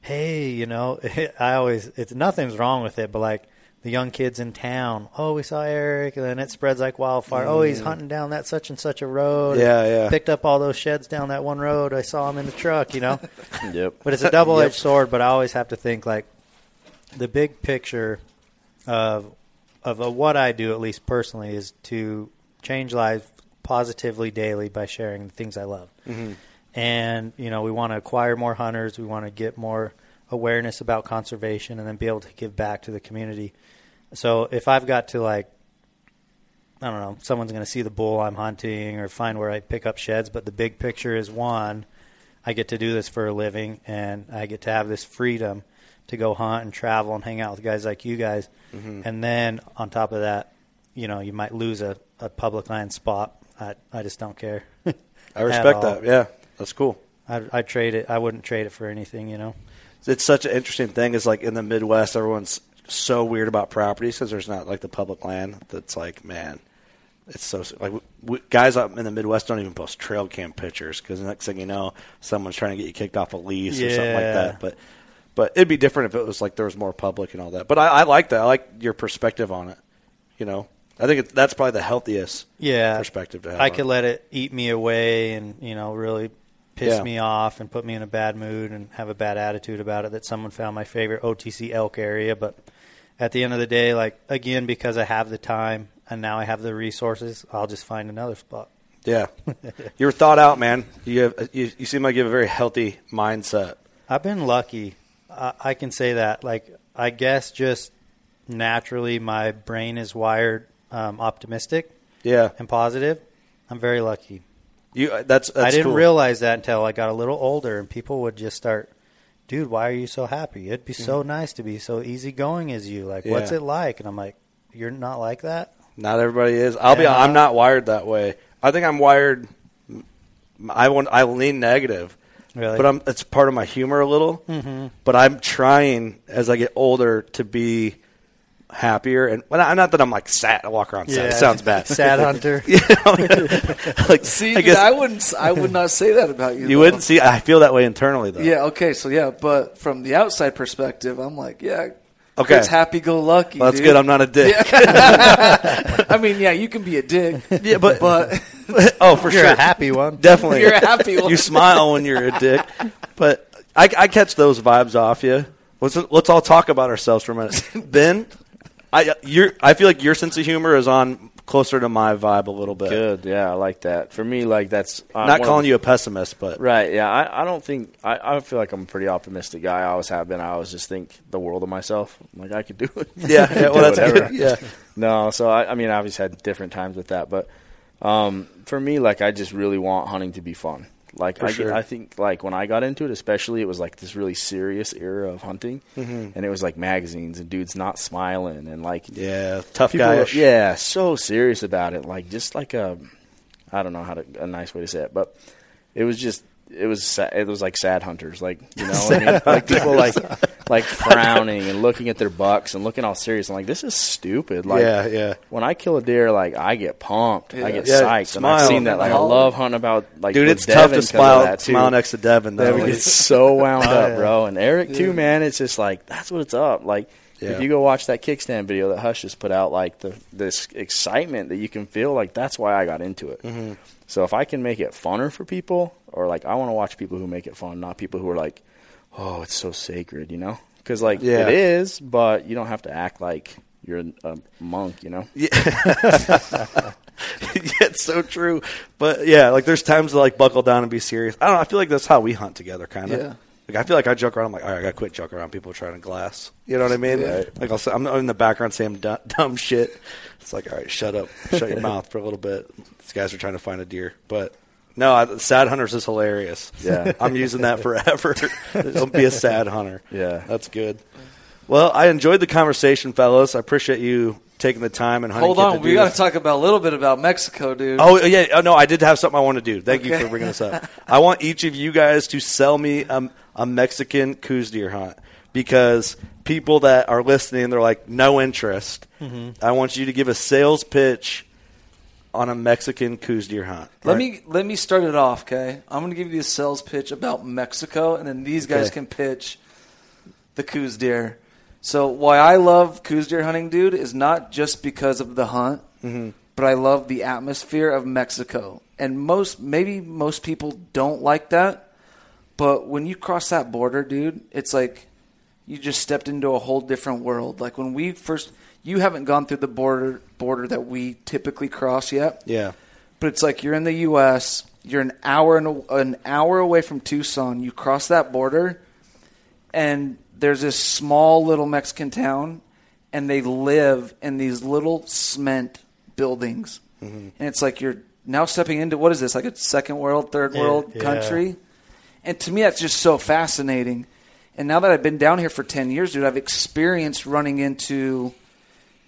hey, you know, I always, it's nothing's wrong with it, but like the young kids in town, oh, we saw Eric, and then it spreads like wildfire. Oh, he's Mm. hunting down that such and such a road. Yeah, yeah. Picked up all those sheds down that one road. I saw him in the truck, you know. Yep. But it's a double edged Yep. sword. But I always have to think like the big picture of of uh, what I do, at least personally, is to change lives positively daily by sharing the things I love. Mhm. And you know, we want to acquire more hunters. We want to get more awareness about conservation, and then be able to give back to the community. So if I've got to like I don't know, someone's going to see the bull I'm hunting or find where I pick up sheds, but the big picture is one, I get to do this for a living and I get to have this freedom to go hunt and travel and hang out with guys like you guys. Mhm. And then on top of that, you know, you might lose a, a public land spot. I, I just don't care. I respect that. Yeah, that's cool. I I trade it. I wouldn't trade it for anything, you know. It's such an interesting thing. Is like in the Midwest, everyone's so weird about properties because there's not like the public land. That's like, man, it's so like w w guys up in the Midwest don't even post trail cam pictures because the next thing you know, someone's trying to get you kicked off a lease or something like that. But but it'd be different if it was like there was more public and all that. But I, I like that. I like your perspective on it. You know, I think it, that's probably the healthiest yeah perspective to have. I on could let it eat me away and you know really piss Yeah. me off and put me in a bad mood and have a bad attitude about it that someone found my favorite OTC elk area. But at the end of the day, like again, because I have the time and now I have the resources, I'll just find another spot. Yeah, you're thought out, man. You have you, you seem like you have a very healthy mindset. I've been lucky. I, I can say that. Like, I guess just naturally, my brain is wired um, optimistic. Yeah. and positive. I'm very lucky. You uh, that's, that's I didn't cool. realize that until I got a little older, and people would just start, "Dude, why are you so happy? It'd be so nice to be so easygoing as you. Like, what's it like?" And I'm like, "You're not like that." Not everybody is. I'll be. I'm not wired that way. I think I'm wired. I want. I lean negative, Really? but I'm. It's part of my humor a little. Mhm. But I'm trying as I get older to be happier and well, not, not that I'm like sad. I walk around sad. It sounds bad. Sad hunter. yeah. like See, I dude, guess I wouldn't. I would not say that about you. you though. wouldn't see. I feel that way internally though. Yeah. Okay. So yeah, but from the outside perspective, I'm like, yeah. Okay. It's happy-go-lucky. Well, that's dude. good. I'm not a dick. Yeah. I mean, yeah, you can be a dick. Yeah, but but oh, for You're sure, a happy one. Definitely, You're a happy one. You smile when you're a dick, but I, I catch those vibes off you. Let's let's all talk about ourselves for a minute. Ben, I you're I feel like your sense of humor is on closer to my vibe a little bit. Good, yeah, I like that. For me, like that's uh, Not calling of, you a pessimist, but right. Yeah, I, I don't think I, I feel like I'm a pretty optimistic guy. I always have been. I always just think the world of myself. Like I could do it. Yeah, yeah, well, that's whatever. good. Yeah. No, so I, I mean, I obviously had different times with that, but um, for me, like I just really want hunting to be fun. Like For I, sure. I think like when I got into it, especially, it was like this really serious era of hunting, Mhm. and it was like magazines and dudes not smiling and like Yeah, tough guy. yeah, so serious about it. Like just like a, I don't know how to a nice way to say it, but it was just it was sa- it was like sad hunters, like you know, I mean? Like people like like frowning and looking at their bucks and looking all serious. I'm like, this is stupid. Like, Yeah, yeah. When I kill a deer, like I get pumped, I get Yeah, psyched, and smile. I've seen that. Like I love hunting about like Dude, it's tough Devin to 'cause of smile- that, smile next to Devin, though. Devin Like- gets so wound Oh, up, yeah. bro, and Eric Yeah. too, man. It's just like that's what it's up. Like Yeah. if you go watch that kickstand video that Hush just put out, like the this excitement that you can feel, like that's why I got into it. Mhm. So if I can make it funner for people, or like I want to watch people who make it fun, not people who are like, oh, it's so sacred, you know? Because like Yeah. it is, but you don't have to act like you're a monk, you know? Yeah. yeah, it's so true. But yeah, like there's times to like buckle down and be serious. I don't know. I feel like that's how we hunt together, kind of. Yeah. Like I feel like I joke around. I'm like, all right, I got to quit joking around. People trying to glass. You know what I mean? Like I'll say, I'm in the background saying dumb, dumb shit. It's like, all right, shut up, shut your mouth for a little bit. These guys are trying to find a deer, but. No, I, sad hunters is hilarious. Yeah. I'm using that forever. Don't be a sad hunter. Yeah. that's good. Well, I enjoyed the conversation, fellas. I appreciate you taking the time and hunting hold on, to we got to talk about a little bit about Mexico, dude. Oh yeah, oh, no, I did have something I want to do. Thank you for bringing this up. I want each of you guys to sell me a, a Mexican Coues deer hunt because people that are listening, they're like no interest. Mhm. I want you to give a sales pitch on a Mexican Coues deer hunt. Let Right? me let me start it off, okay? I'm going to give you a sales pitch about Mexico, and then these guys Okay. can pitch the Coues deer. So why I love Coues deer hunting, dude, is not just because of the hunt, Mhm. but I love the atmosphere of Mexico. And most maybe most people don't like that, but when you cross that border, dude, it's like you just stepped into a whole different world. Like when we first you haven't gone through the border border that we typically cross yet Yeah. but it's like you're in the U.S. You're an hour and an hour away from Tucson. You cross that border, and there's this small little Mexican town, and they live in these little cement buildings, Mhm. and it's like you're now stepping into what is this like a second world, third world yeah. country, and to me that's just so fascinating. And now that I've been down here for ten years, dude, I've experienced running into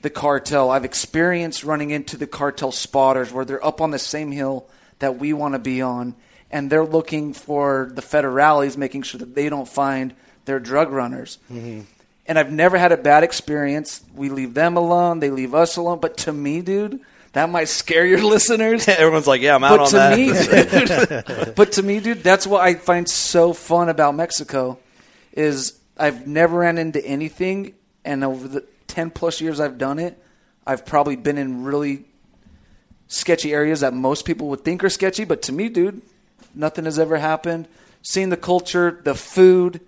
the cartel. I've experienced running into the cartel spotters where they're up on the same hill that we want to be on, and they're looking for the federales, making sure that they don't find their drug runners. Mm-hmm. And I've never had a bad experience. We leave them alone, they leave us alone. But to me, dude, that might scare your listeners. Everyone's like, yeah, I'm out but on to that. me, dude, but to me, dude, that's what I find so fun about Mexico is I've never ran into anything, and over the ten plus years I've done it, I've probably been in really sketchy areas that most people would think are sketchy. But to me, dude, nothing has ever happened. Seeing the culture, the food,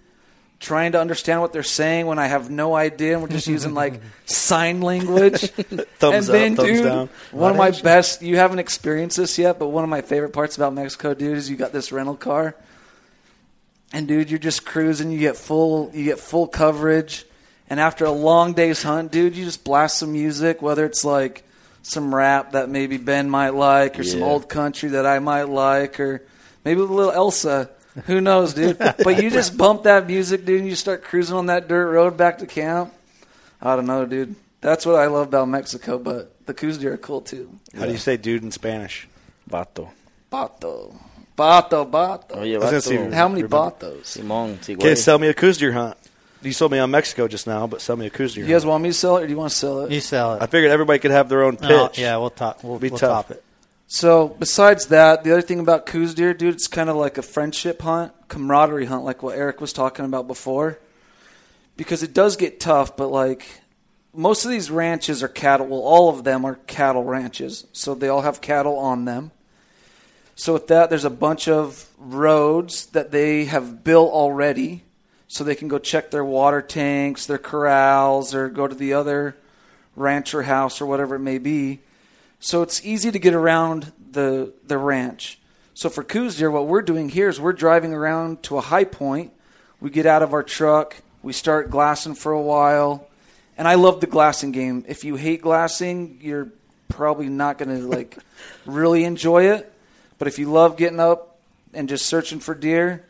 trying to understand what they're saying when I have no idea, and we're just using like sign language. Thumbs and then, up, thumbs dude, down. one of my best. You haven't experienced this yet, but one of my favorite parts about Mexico, dude, is you got this rental car, and dude, you're just cruising. You get full, you get full coverage, and after a long day's hunt, dude, you just blast some music, whether it's like some rap that maybe Ben might like, or some old country that I might like, or maybe a little Elsa. Who knows, dude? but you just bump that music, dude, and you start cruising on that dirt road back to camp. I don't know, dude. That's what I love about Mexico, but the Coues deer are cool too. How do you say dude in Spanish? Vato. Bato. Bato, bato. Oye, I was gonna vato. see- How many Remember- batos? Simón, sí, Okay, sell me a Coues deer hunt. You sold me on Mexico just now, but sell me a Coues You guys want me to sell it or do you want to sell it? You sell it. I figured everybody could have their own pitch. No, yeah, we'll top. We'll, Be we'll tough. top it. So besides that, the other thing about Coues deer, dude, it's kind of like a friendship hunt, camaraderie hunt, like what Eric was talking about before. Because it does get tough, but like most of these ranches are cattle. Well, all of them are cattle ranches, so they all have cattle on them. So with that, there's a bunch of roads that they have built already, so they can go check their water tanks, their corrals, or go to the other rancher house or whatever it may be. So it's easy to get around the the ranch. So for Coues deer, what we're doing here is we're driving around to a high point. We get out of our truck, we start glassing for a while, and I love the glassing game. If you hate glassing, you're probably not going to like really enjoy it. But if you love getting up and just searching for deer,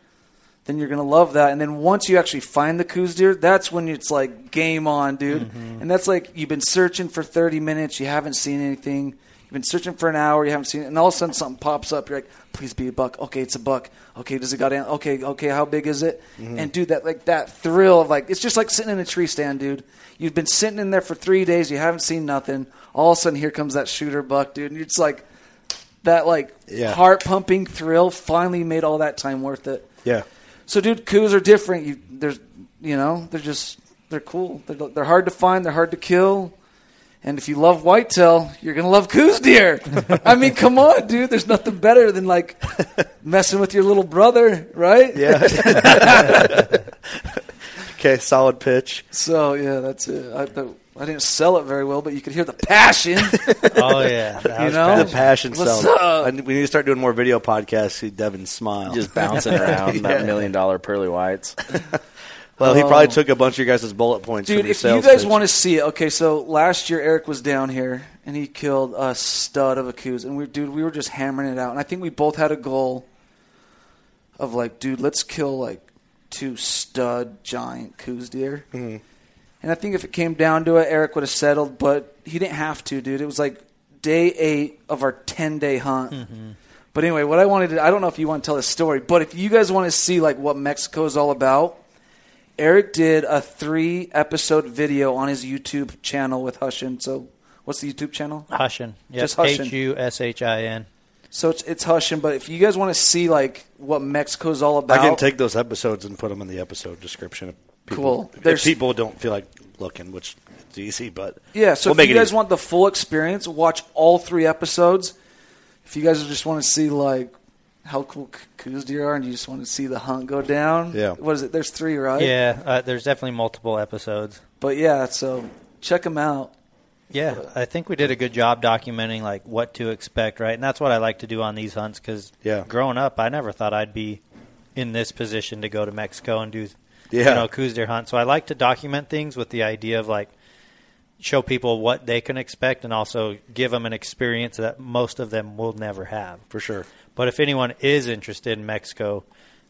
then you're gonna love that. And then once you actually find the Coues deer, that's when it's like game on, dude. Mm-hmm. And that's like you've been searching for 30 minutes, you haven't seen anything. You've been searching for an hour, you haven't seen it, and all of a sudden something pops up. You're like, please be a buck. Okay, it's a buck. Okay, does it got in? Okay, okay, how big is it? Mm-hmm. And dude, that like that thrill of like it's just like sitting in a tree stand, dude. You've been sitting in there for three days, you haven't seen nothing. All of a sudden, here comes that shooter buck, dude. And you're just like that like Yeah. heart pumping thrill finally made all that time worth it. Yeah. So, dude, Coues are different. You, there's, you know, they're just they're cool. They're, they're hard to find. They're hard to kill. And if you love whitetail, you're gonna love Coues deer. I mean, come on, dude. There's nothing better than like messing with your little brother, right? Yeah. okay, solid pitch. So yeah, that's it. I, the, I didn't sell it very well, but you could hear the passion. Oh yeah, You know? bad. The passion What's sells. up? I- We need to start doing more video podcasts. See Devin smile. Just bouncing around Yeah. that million dollar pearly whites. Well, he probably Oh. took a bunch of your guys' bullet points. Dude, from your if you guys pitch. want to see it, okay. So last year Eric was down here and he killed a stud of a Coues, and we, dude, we were just hammering it out. And I think we both had a goal of like, dude, let's kill like two stud giant Coues deer. Mhm. And I think if it came down to it, Eric would have settled, but he didn't have to, dude. It was like day eight of our ten day hunt. Mm-hmm. But anyway, what I wanted to, I don't know if you want to tell this story, but if you guys want to see like what Mexico is all about, Eric did a three episode video on his YouTube channel with Hushin. So what's the YouTube channel? Hushin. Yep. Just Hushin. H U S H I N. So it's it's Hushin, but if you guys want to see like what Mexico is all about, I can take those episodes and put them in the episode description. If people, Cool. If There's- people don't feel like looking, which it's easy, but Yeah, so we'll if make you guys easy. want the full experience, watch all three episodes. If you guys just want to see like how cool c- Coues deer are, and you just want to see the hunt go down, Yeah. What is it? There's three, right? Yeah, uh, there's definitely multiple episodes. But yeah, so check them out. Yeah, I think we did a good job documenting like what to expect, right? And that's what I like to do on these hunts because Yeah. growing up, I never thought I'd be in this position to go to Mexico and do Yeah. you know Coues deer hunt. So I like to document things with the idea of like show people what they can expect and also give them an experience that most of them will never have. For sure. But if anyone is interested in Mexico,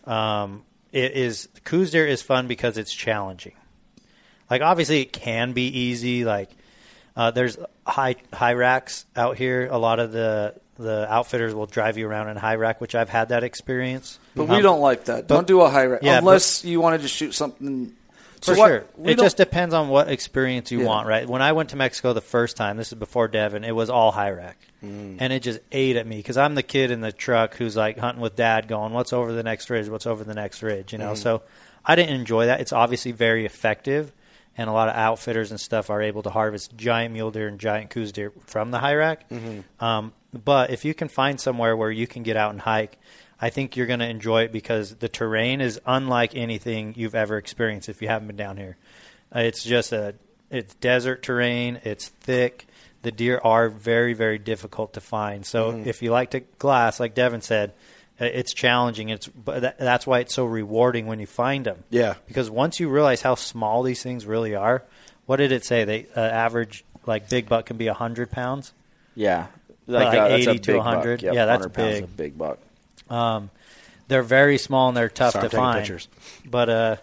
um, it is Coues deer is fun because it's challenging. Like obviously it can be easy. Like uh, there's high high racks out here. A lot of the the outfitters will drive you around in high rack, which I've had that experience. But we Um, don't like that. but- Don't do a high rack Yeah, unless you want to just shoot something. For what- sure. It just depends on what experience you Yeah. want, right? When I went to Mexico the first time, this is before Devin, it was all high rack. Mm. And it just ate at me because I'm the kid in the truck who's like hunting with dad going, what's over the next ridge? What's over the next ridge? You know, Mm. so I didn't enjoy that. It's obviously very effective. And a lot of outfitters and stuff are able to harvest giant mule deer and giant Coues deer from the high rack. Mhm. Um, but if you can find somewhere where you can get out and hike, I think you're going to enjoy it because the terrain is unlike anything you've ever experienced if you haven't been down here. Uh, it's just a it's desert terrain. It's thick. The deer are very very difficult to find. So Mhm. if you like to glass, like Devin said, uh, it's challenging. It's but that, that's why it's so rewarding when you find them. Yeah. Because once you realize how small these things really are, what did it say? They uh, average like big buck can be hundred pounds. Yeah, like, Like, uh, a eighty to big hundred. Yep, yeah, that's 100 pounds big. of big buck. Um, they're very small and they're tough Sorry, to find. pictures. But uh,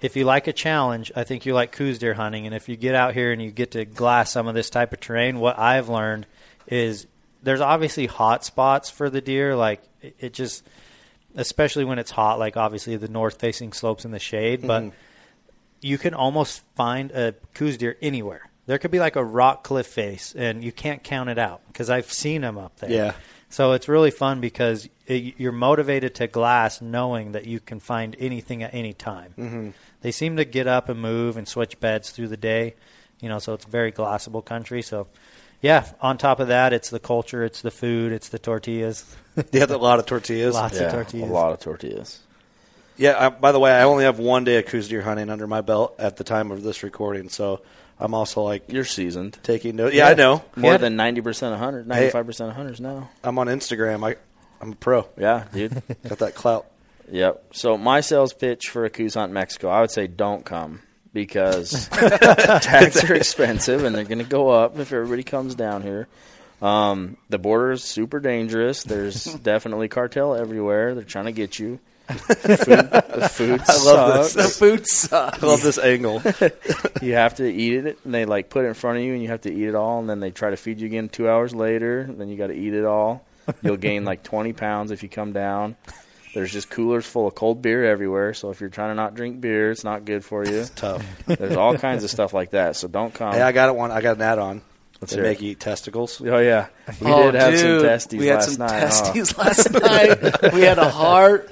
if you like a challenge, I think you like Coues deer hunting. And if you get out here and you get to glass some of this type of terrain, what I've learned is there's obviously hot spots for the deer. Like it, it just, especially when it's hot, like obviously the north facing slopes in the shade, but Mhm. you can almost find a Coues deer anywhere. There could be like a rock cliff face, and you can't count it out because I've seen them up there. Yeah. So it's really fun because it, you're motivated to glass knowing that you can find anything at any time. Mhm. They seem to get up and move and switch beds through the day, you know. So it's a very glassable country. So, yeah. On top of that, it's the culture, it's the food, it's the tortillas. Yeah, a lot of tortillas. Lots Yeah, of tortillas. A lot of tortillas. Yeah. I, by the way, I only have one day of Coues deer hunting under my belt at the time of this recording, so I'm also like You're seasoned. taking note. Yeah, I know. More Yeah. than ninety percent of hunters, ninety five percent of hunters now. I'm on Instagram. I I'm a pro. Yeah, dude. Got that clout. Yep. So my sales pitch for a Coues hunt in Mexico, I would say don't come because tags are expensive and they're going to go up if everybody comes down here. Um, the border is super dangerous. There's definitely cartel everywhere. They're trying to get you. Food, the food I love sucks. this. The food sucks. I love this angle. you have to eat it, and they like put it in front of you, and you have to eat it all, and then they try to feed you again two hours later. And then you got to eat it all. You'll gain like twenty pounds if you come down. There's just coolers full of cold beer everywhere. So if you're trying to not drink beer, it's not good for you. Tough. There's all kinds of stuff like that. So don't come. Hey, I got it one. I got an add-on. Let's they make it. you eat testicles. oh yeah, we oh, did have dude, some testes we had last some night. testes last night. We had a heart.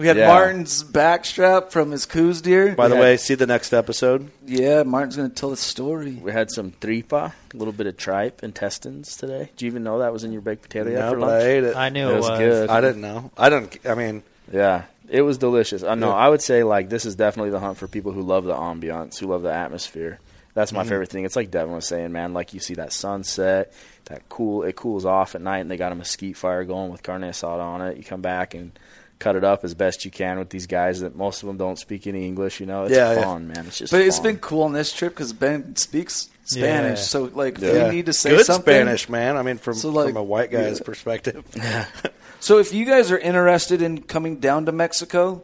We had Yeah. Martin's backstrap from his Coues deer. By the Yeah. way, see the next episode. yeah, Martin's going to tell the story. We had some tripa, a little bit of tripe, intestines today. Do you even know that was in your baked potato yet No, for but I lunch? ate it. I knew It it was was. good. I didn't know. I don't. I mean, Yeah, it was delicious. I know. Yeah. I would say like this is definitely the hunt for people who love the ambiance, who love the atmosphere. That's my Mhm. favorite thing. It's like Devin was saying, man. Like you see that sunset, that cool. It cools off at night, and they got a mesquite fire going with carne asada on it. You come back and cut it up as best you can with these guys that most of them don't speak any English. You know, it's Yeah, yeah. fun, man. It's just. But it's fun. been cool on this trip because Ben speaks Spanish. Yeah. So, like, if yeah. we need to say good something. Spanish, man. I mean, from So, like, from a white guy's yeah. perspective. So, if you guys are interested in coming down to Mexico,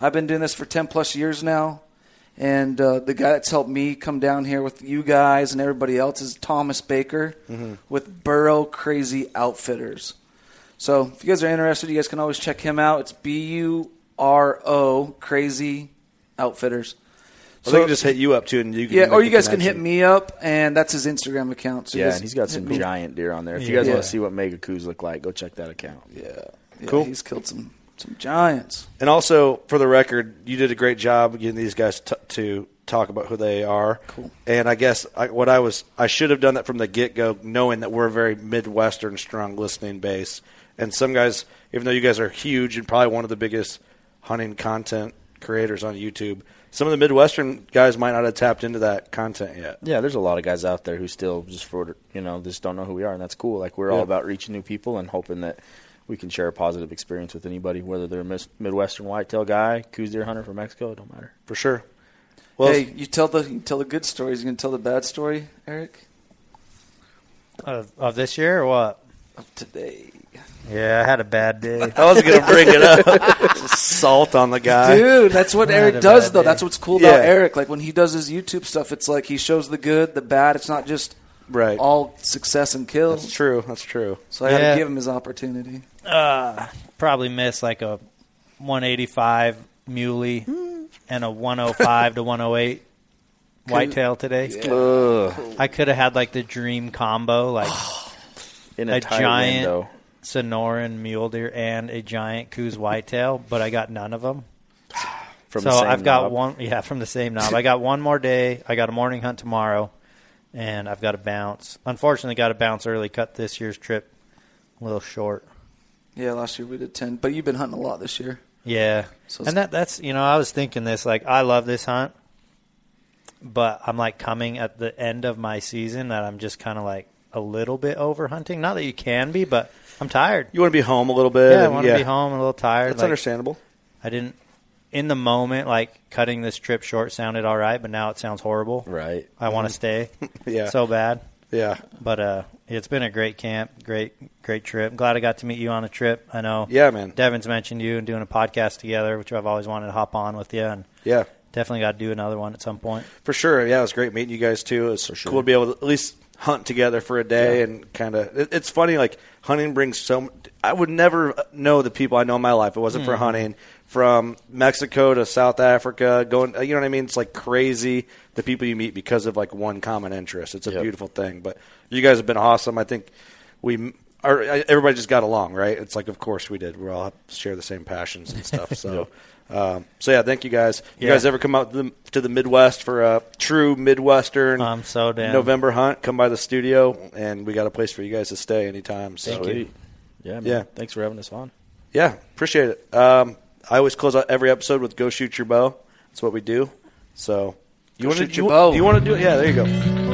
I've been doing this for 10 plus years now. And uh, the guy that's helped me come down here with you guys and everybody else is Thomas Baker with Buro Crazy Outfitters. So, if you guys are interested, you guys can always check him out. It's B U R O Crazy Outfitters. Well, they can just hit you up too, and you can yeah, or you guys can hit me up, and that's his Instagram account. So yeah, and he's got some me. giant deer on there. If you Yeah. guys want to see what mega Coues look like, go check that account. Yeah, yeah Cool. He's killed some some giants. And also, for the record, you did a great job getting these guys t- to talk about who they are. Cool. And I guess I, what I was, I should have done that from the get go, knowing that we're a very Midwestern strong listening base. And some guys, even though you guys are huge and probably one of the biggest hunting content creators on YouTube, some of the Midwestern guys might not have tapped into that content yet. Yeah, there's a lot of guys out there who still just for you know just don't know who we are, and that's cool. Like we're all about reaching new people and hoping that we can share a positive experience with anybody, whether they're a Midwestern whitetail guy, Coues deer hunter from Mexico. It don't matter. For sure. Well, hey, you tell the you tell the good stories. You can tell the bad story, Eric, Of, of this year or what? of today. Yeah, I had a bad day. I was going to bring it up. Salt on the guy. Dude, that's what I had Eric a does, bad though. day. That's what's cool about Yeah. Eric. Like when he does his YouTube stuff, it's like he shows the good, the bad. It's not just Right. all success and kills. That's true. That's true. So I had Yeah. to give him his opportunity. Uh, probably missed like a 185 muley and a 105 to 108 whitetail today. Ugh. I could have had like the dream combo, like In a, a tight giant window. Sonoran mule deer and a giant Coues whitetail, but I got none of them. from so the same I've got knob. one, yeah, from the same knob. I got one more day. I got a morning hunt tomorrow, and I've got to bounce. Unfortunately, got to bounce early. Cut this year's trip a little short. Yeah, last year we did ten, but you've been hunting a lot this year. Yeah, So and that that's you know I was thinking this like I love this hunt, but I'm like coming at the end of my season that I'm just kind of like a little bit over hunting. Not that you can be, but I'm tired. You want to be home a little bit. Yeah, I want to be home, a little tired. That's like, understandable. I didn't in the moment like cutting this trip short sounded all right, but now it sounds horrible. Right. I want to stay. Yeah. So bad. Yeah. But uh, it's been a great camp, great great trip. glad I got to meet you on the trip. I know. Yeah, man. Devin's mentioned you and doing a podcast together, which I've always wanted to hop on with you, and Yeah. definitely got to do another one at some point. For sure. Yeah, it was great meeting you guys too. It was sure. cool to be able to at least hunt together for a day and kind of. It, it's funny, like hunting brings so i would never know the people I know in my life. If it wasn't for Mhm. hunting. From Mexico to South Africa, going. You know what I mean? It's like crazy the people you meet because of like one common interest. It's a Yep. beautiful thing. But you guys have been awesome. I think we. Are, everybody just got along, right? It's like, of course we did. We all share the same passions and stuff. So, um, so yeah, thank you guys. You Yeah. guys ever come out to the, to the Midwest for a true Midwestern I'm so down. November hunt? Come by the studio, and we got a place for you guys to stay anytime. So. Thank you. Yeah, man. Yeah. Thanks for having us on. Yeah, appreciate it. Um, I always close out every episode with "Go shoot your bow." That's what we do. So, Go wanna- shoot your you, bow. You want to do it? Yeah, there you go.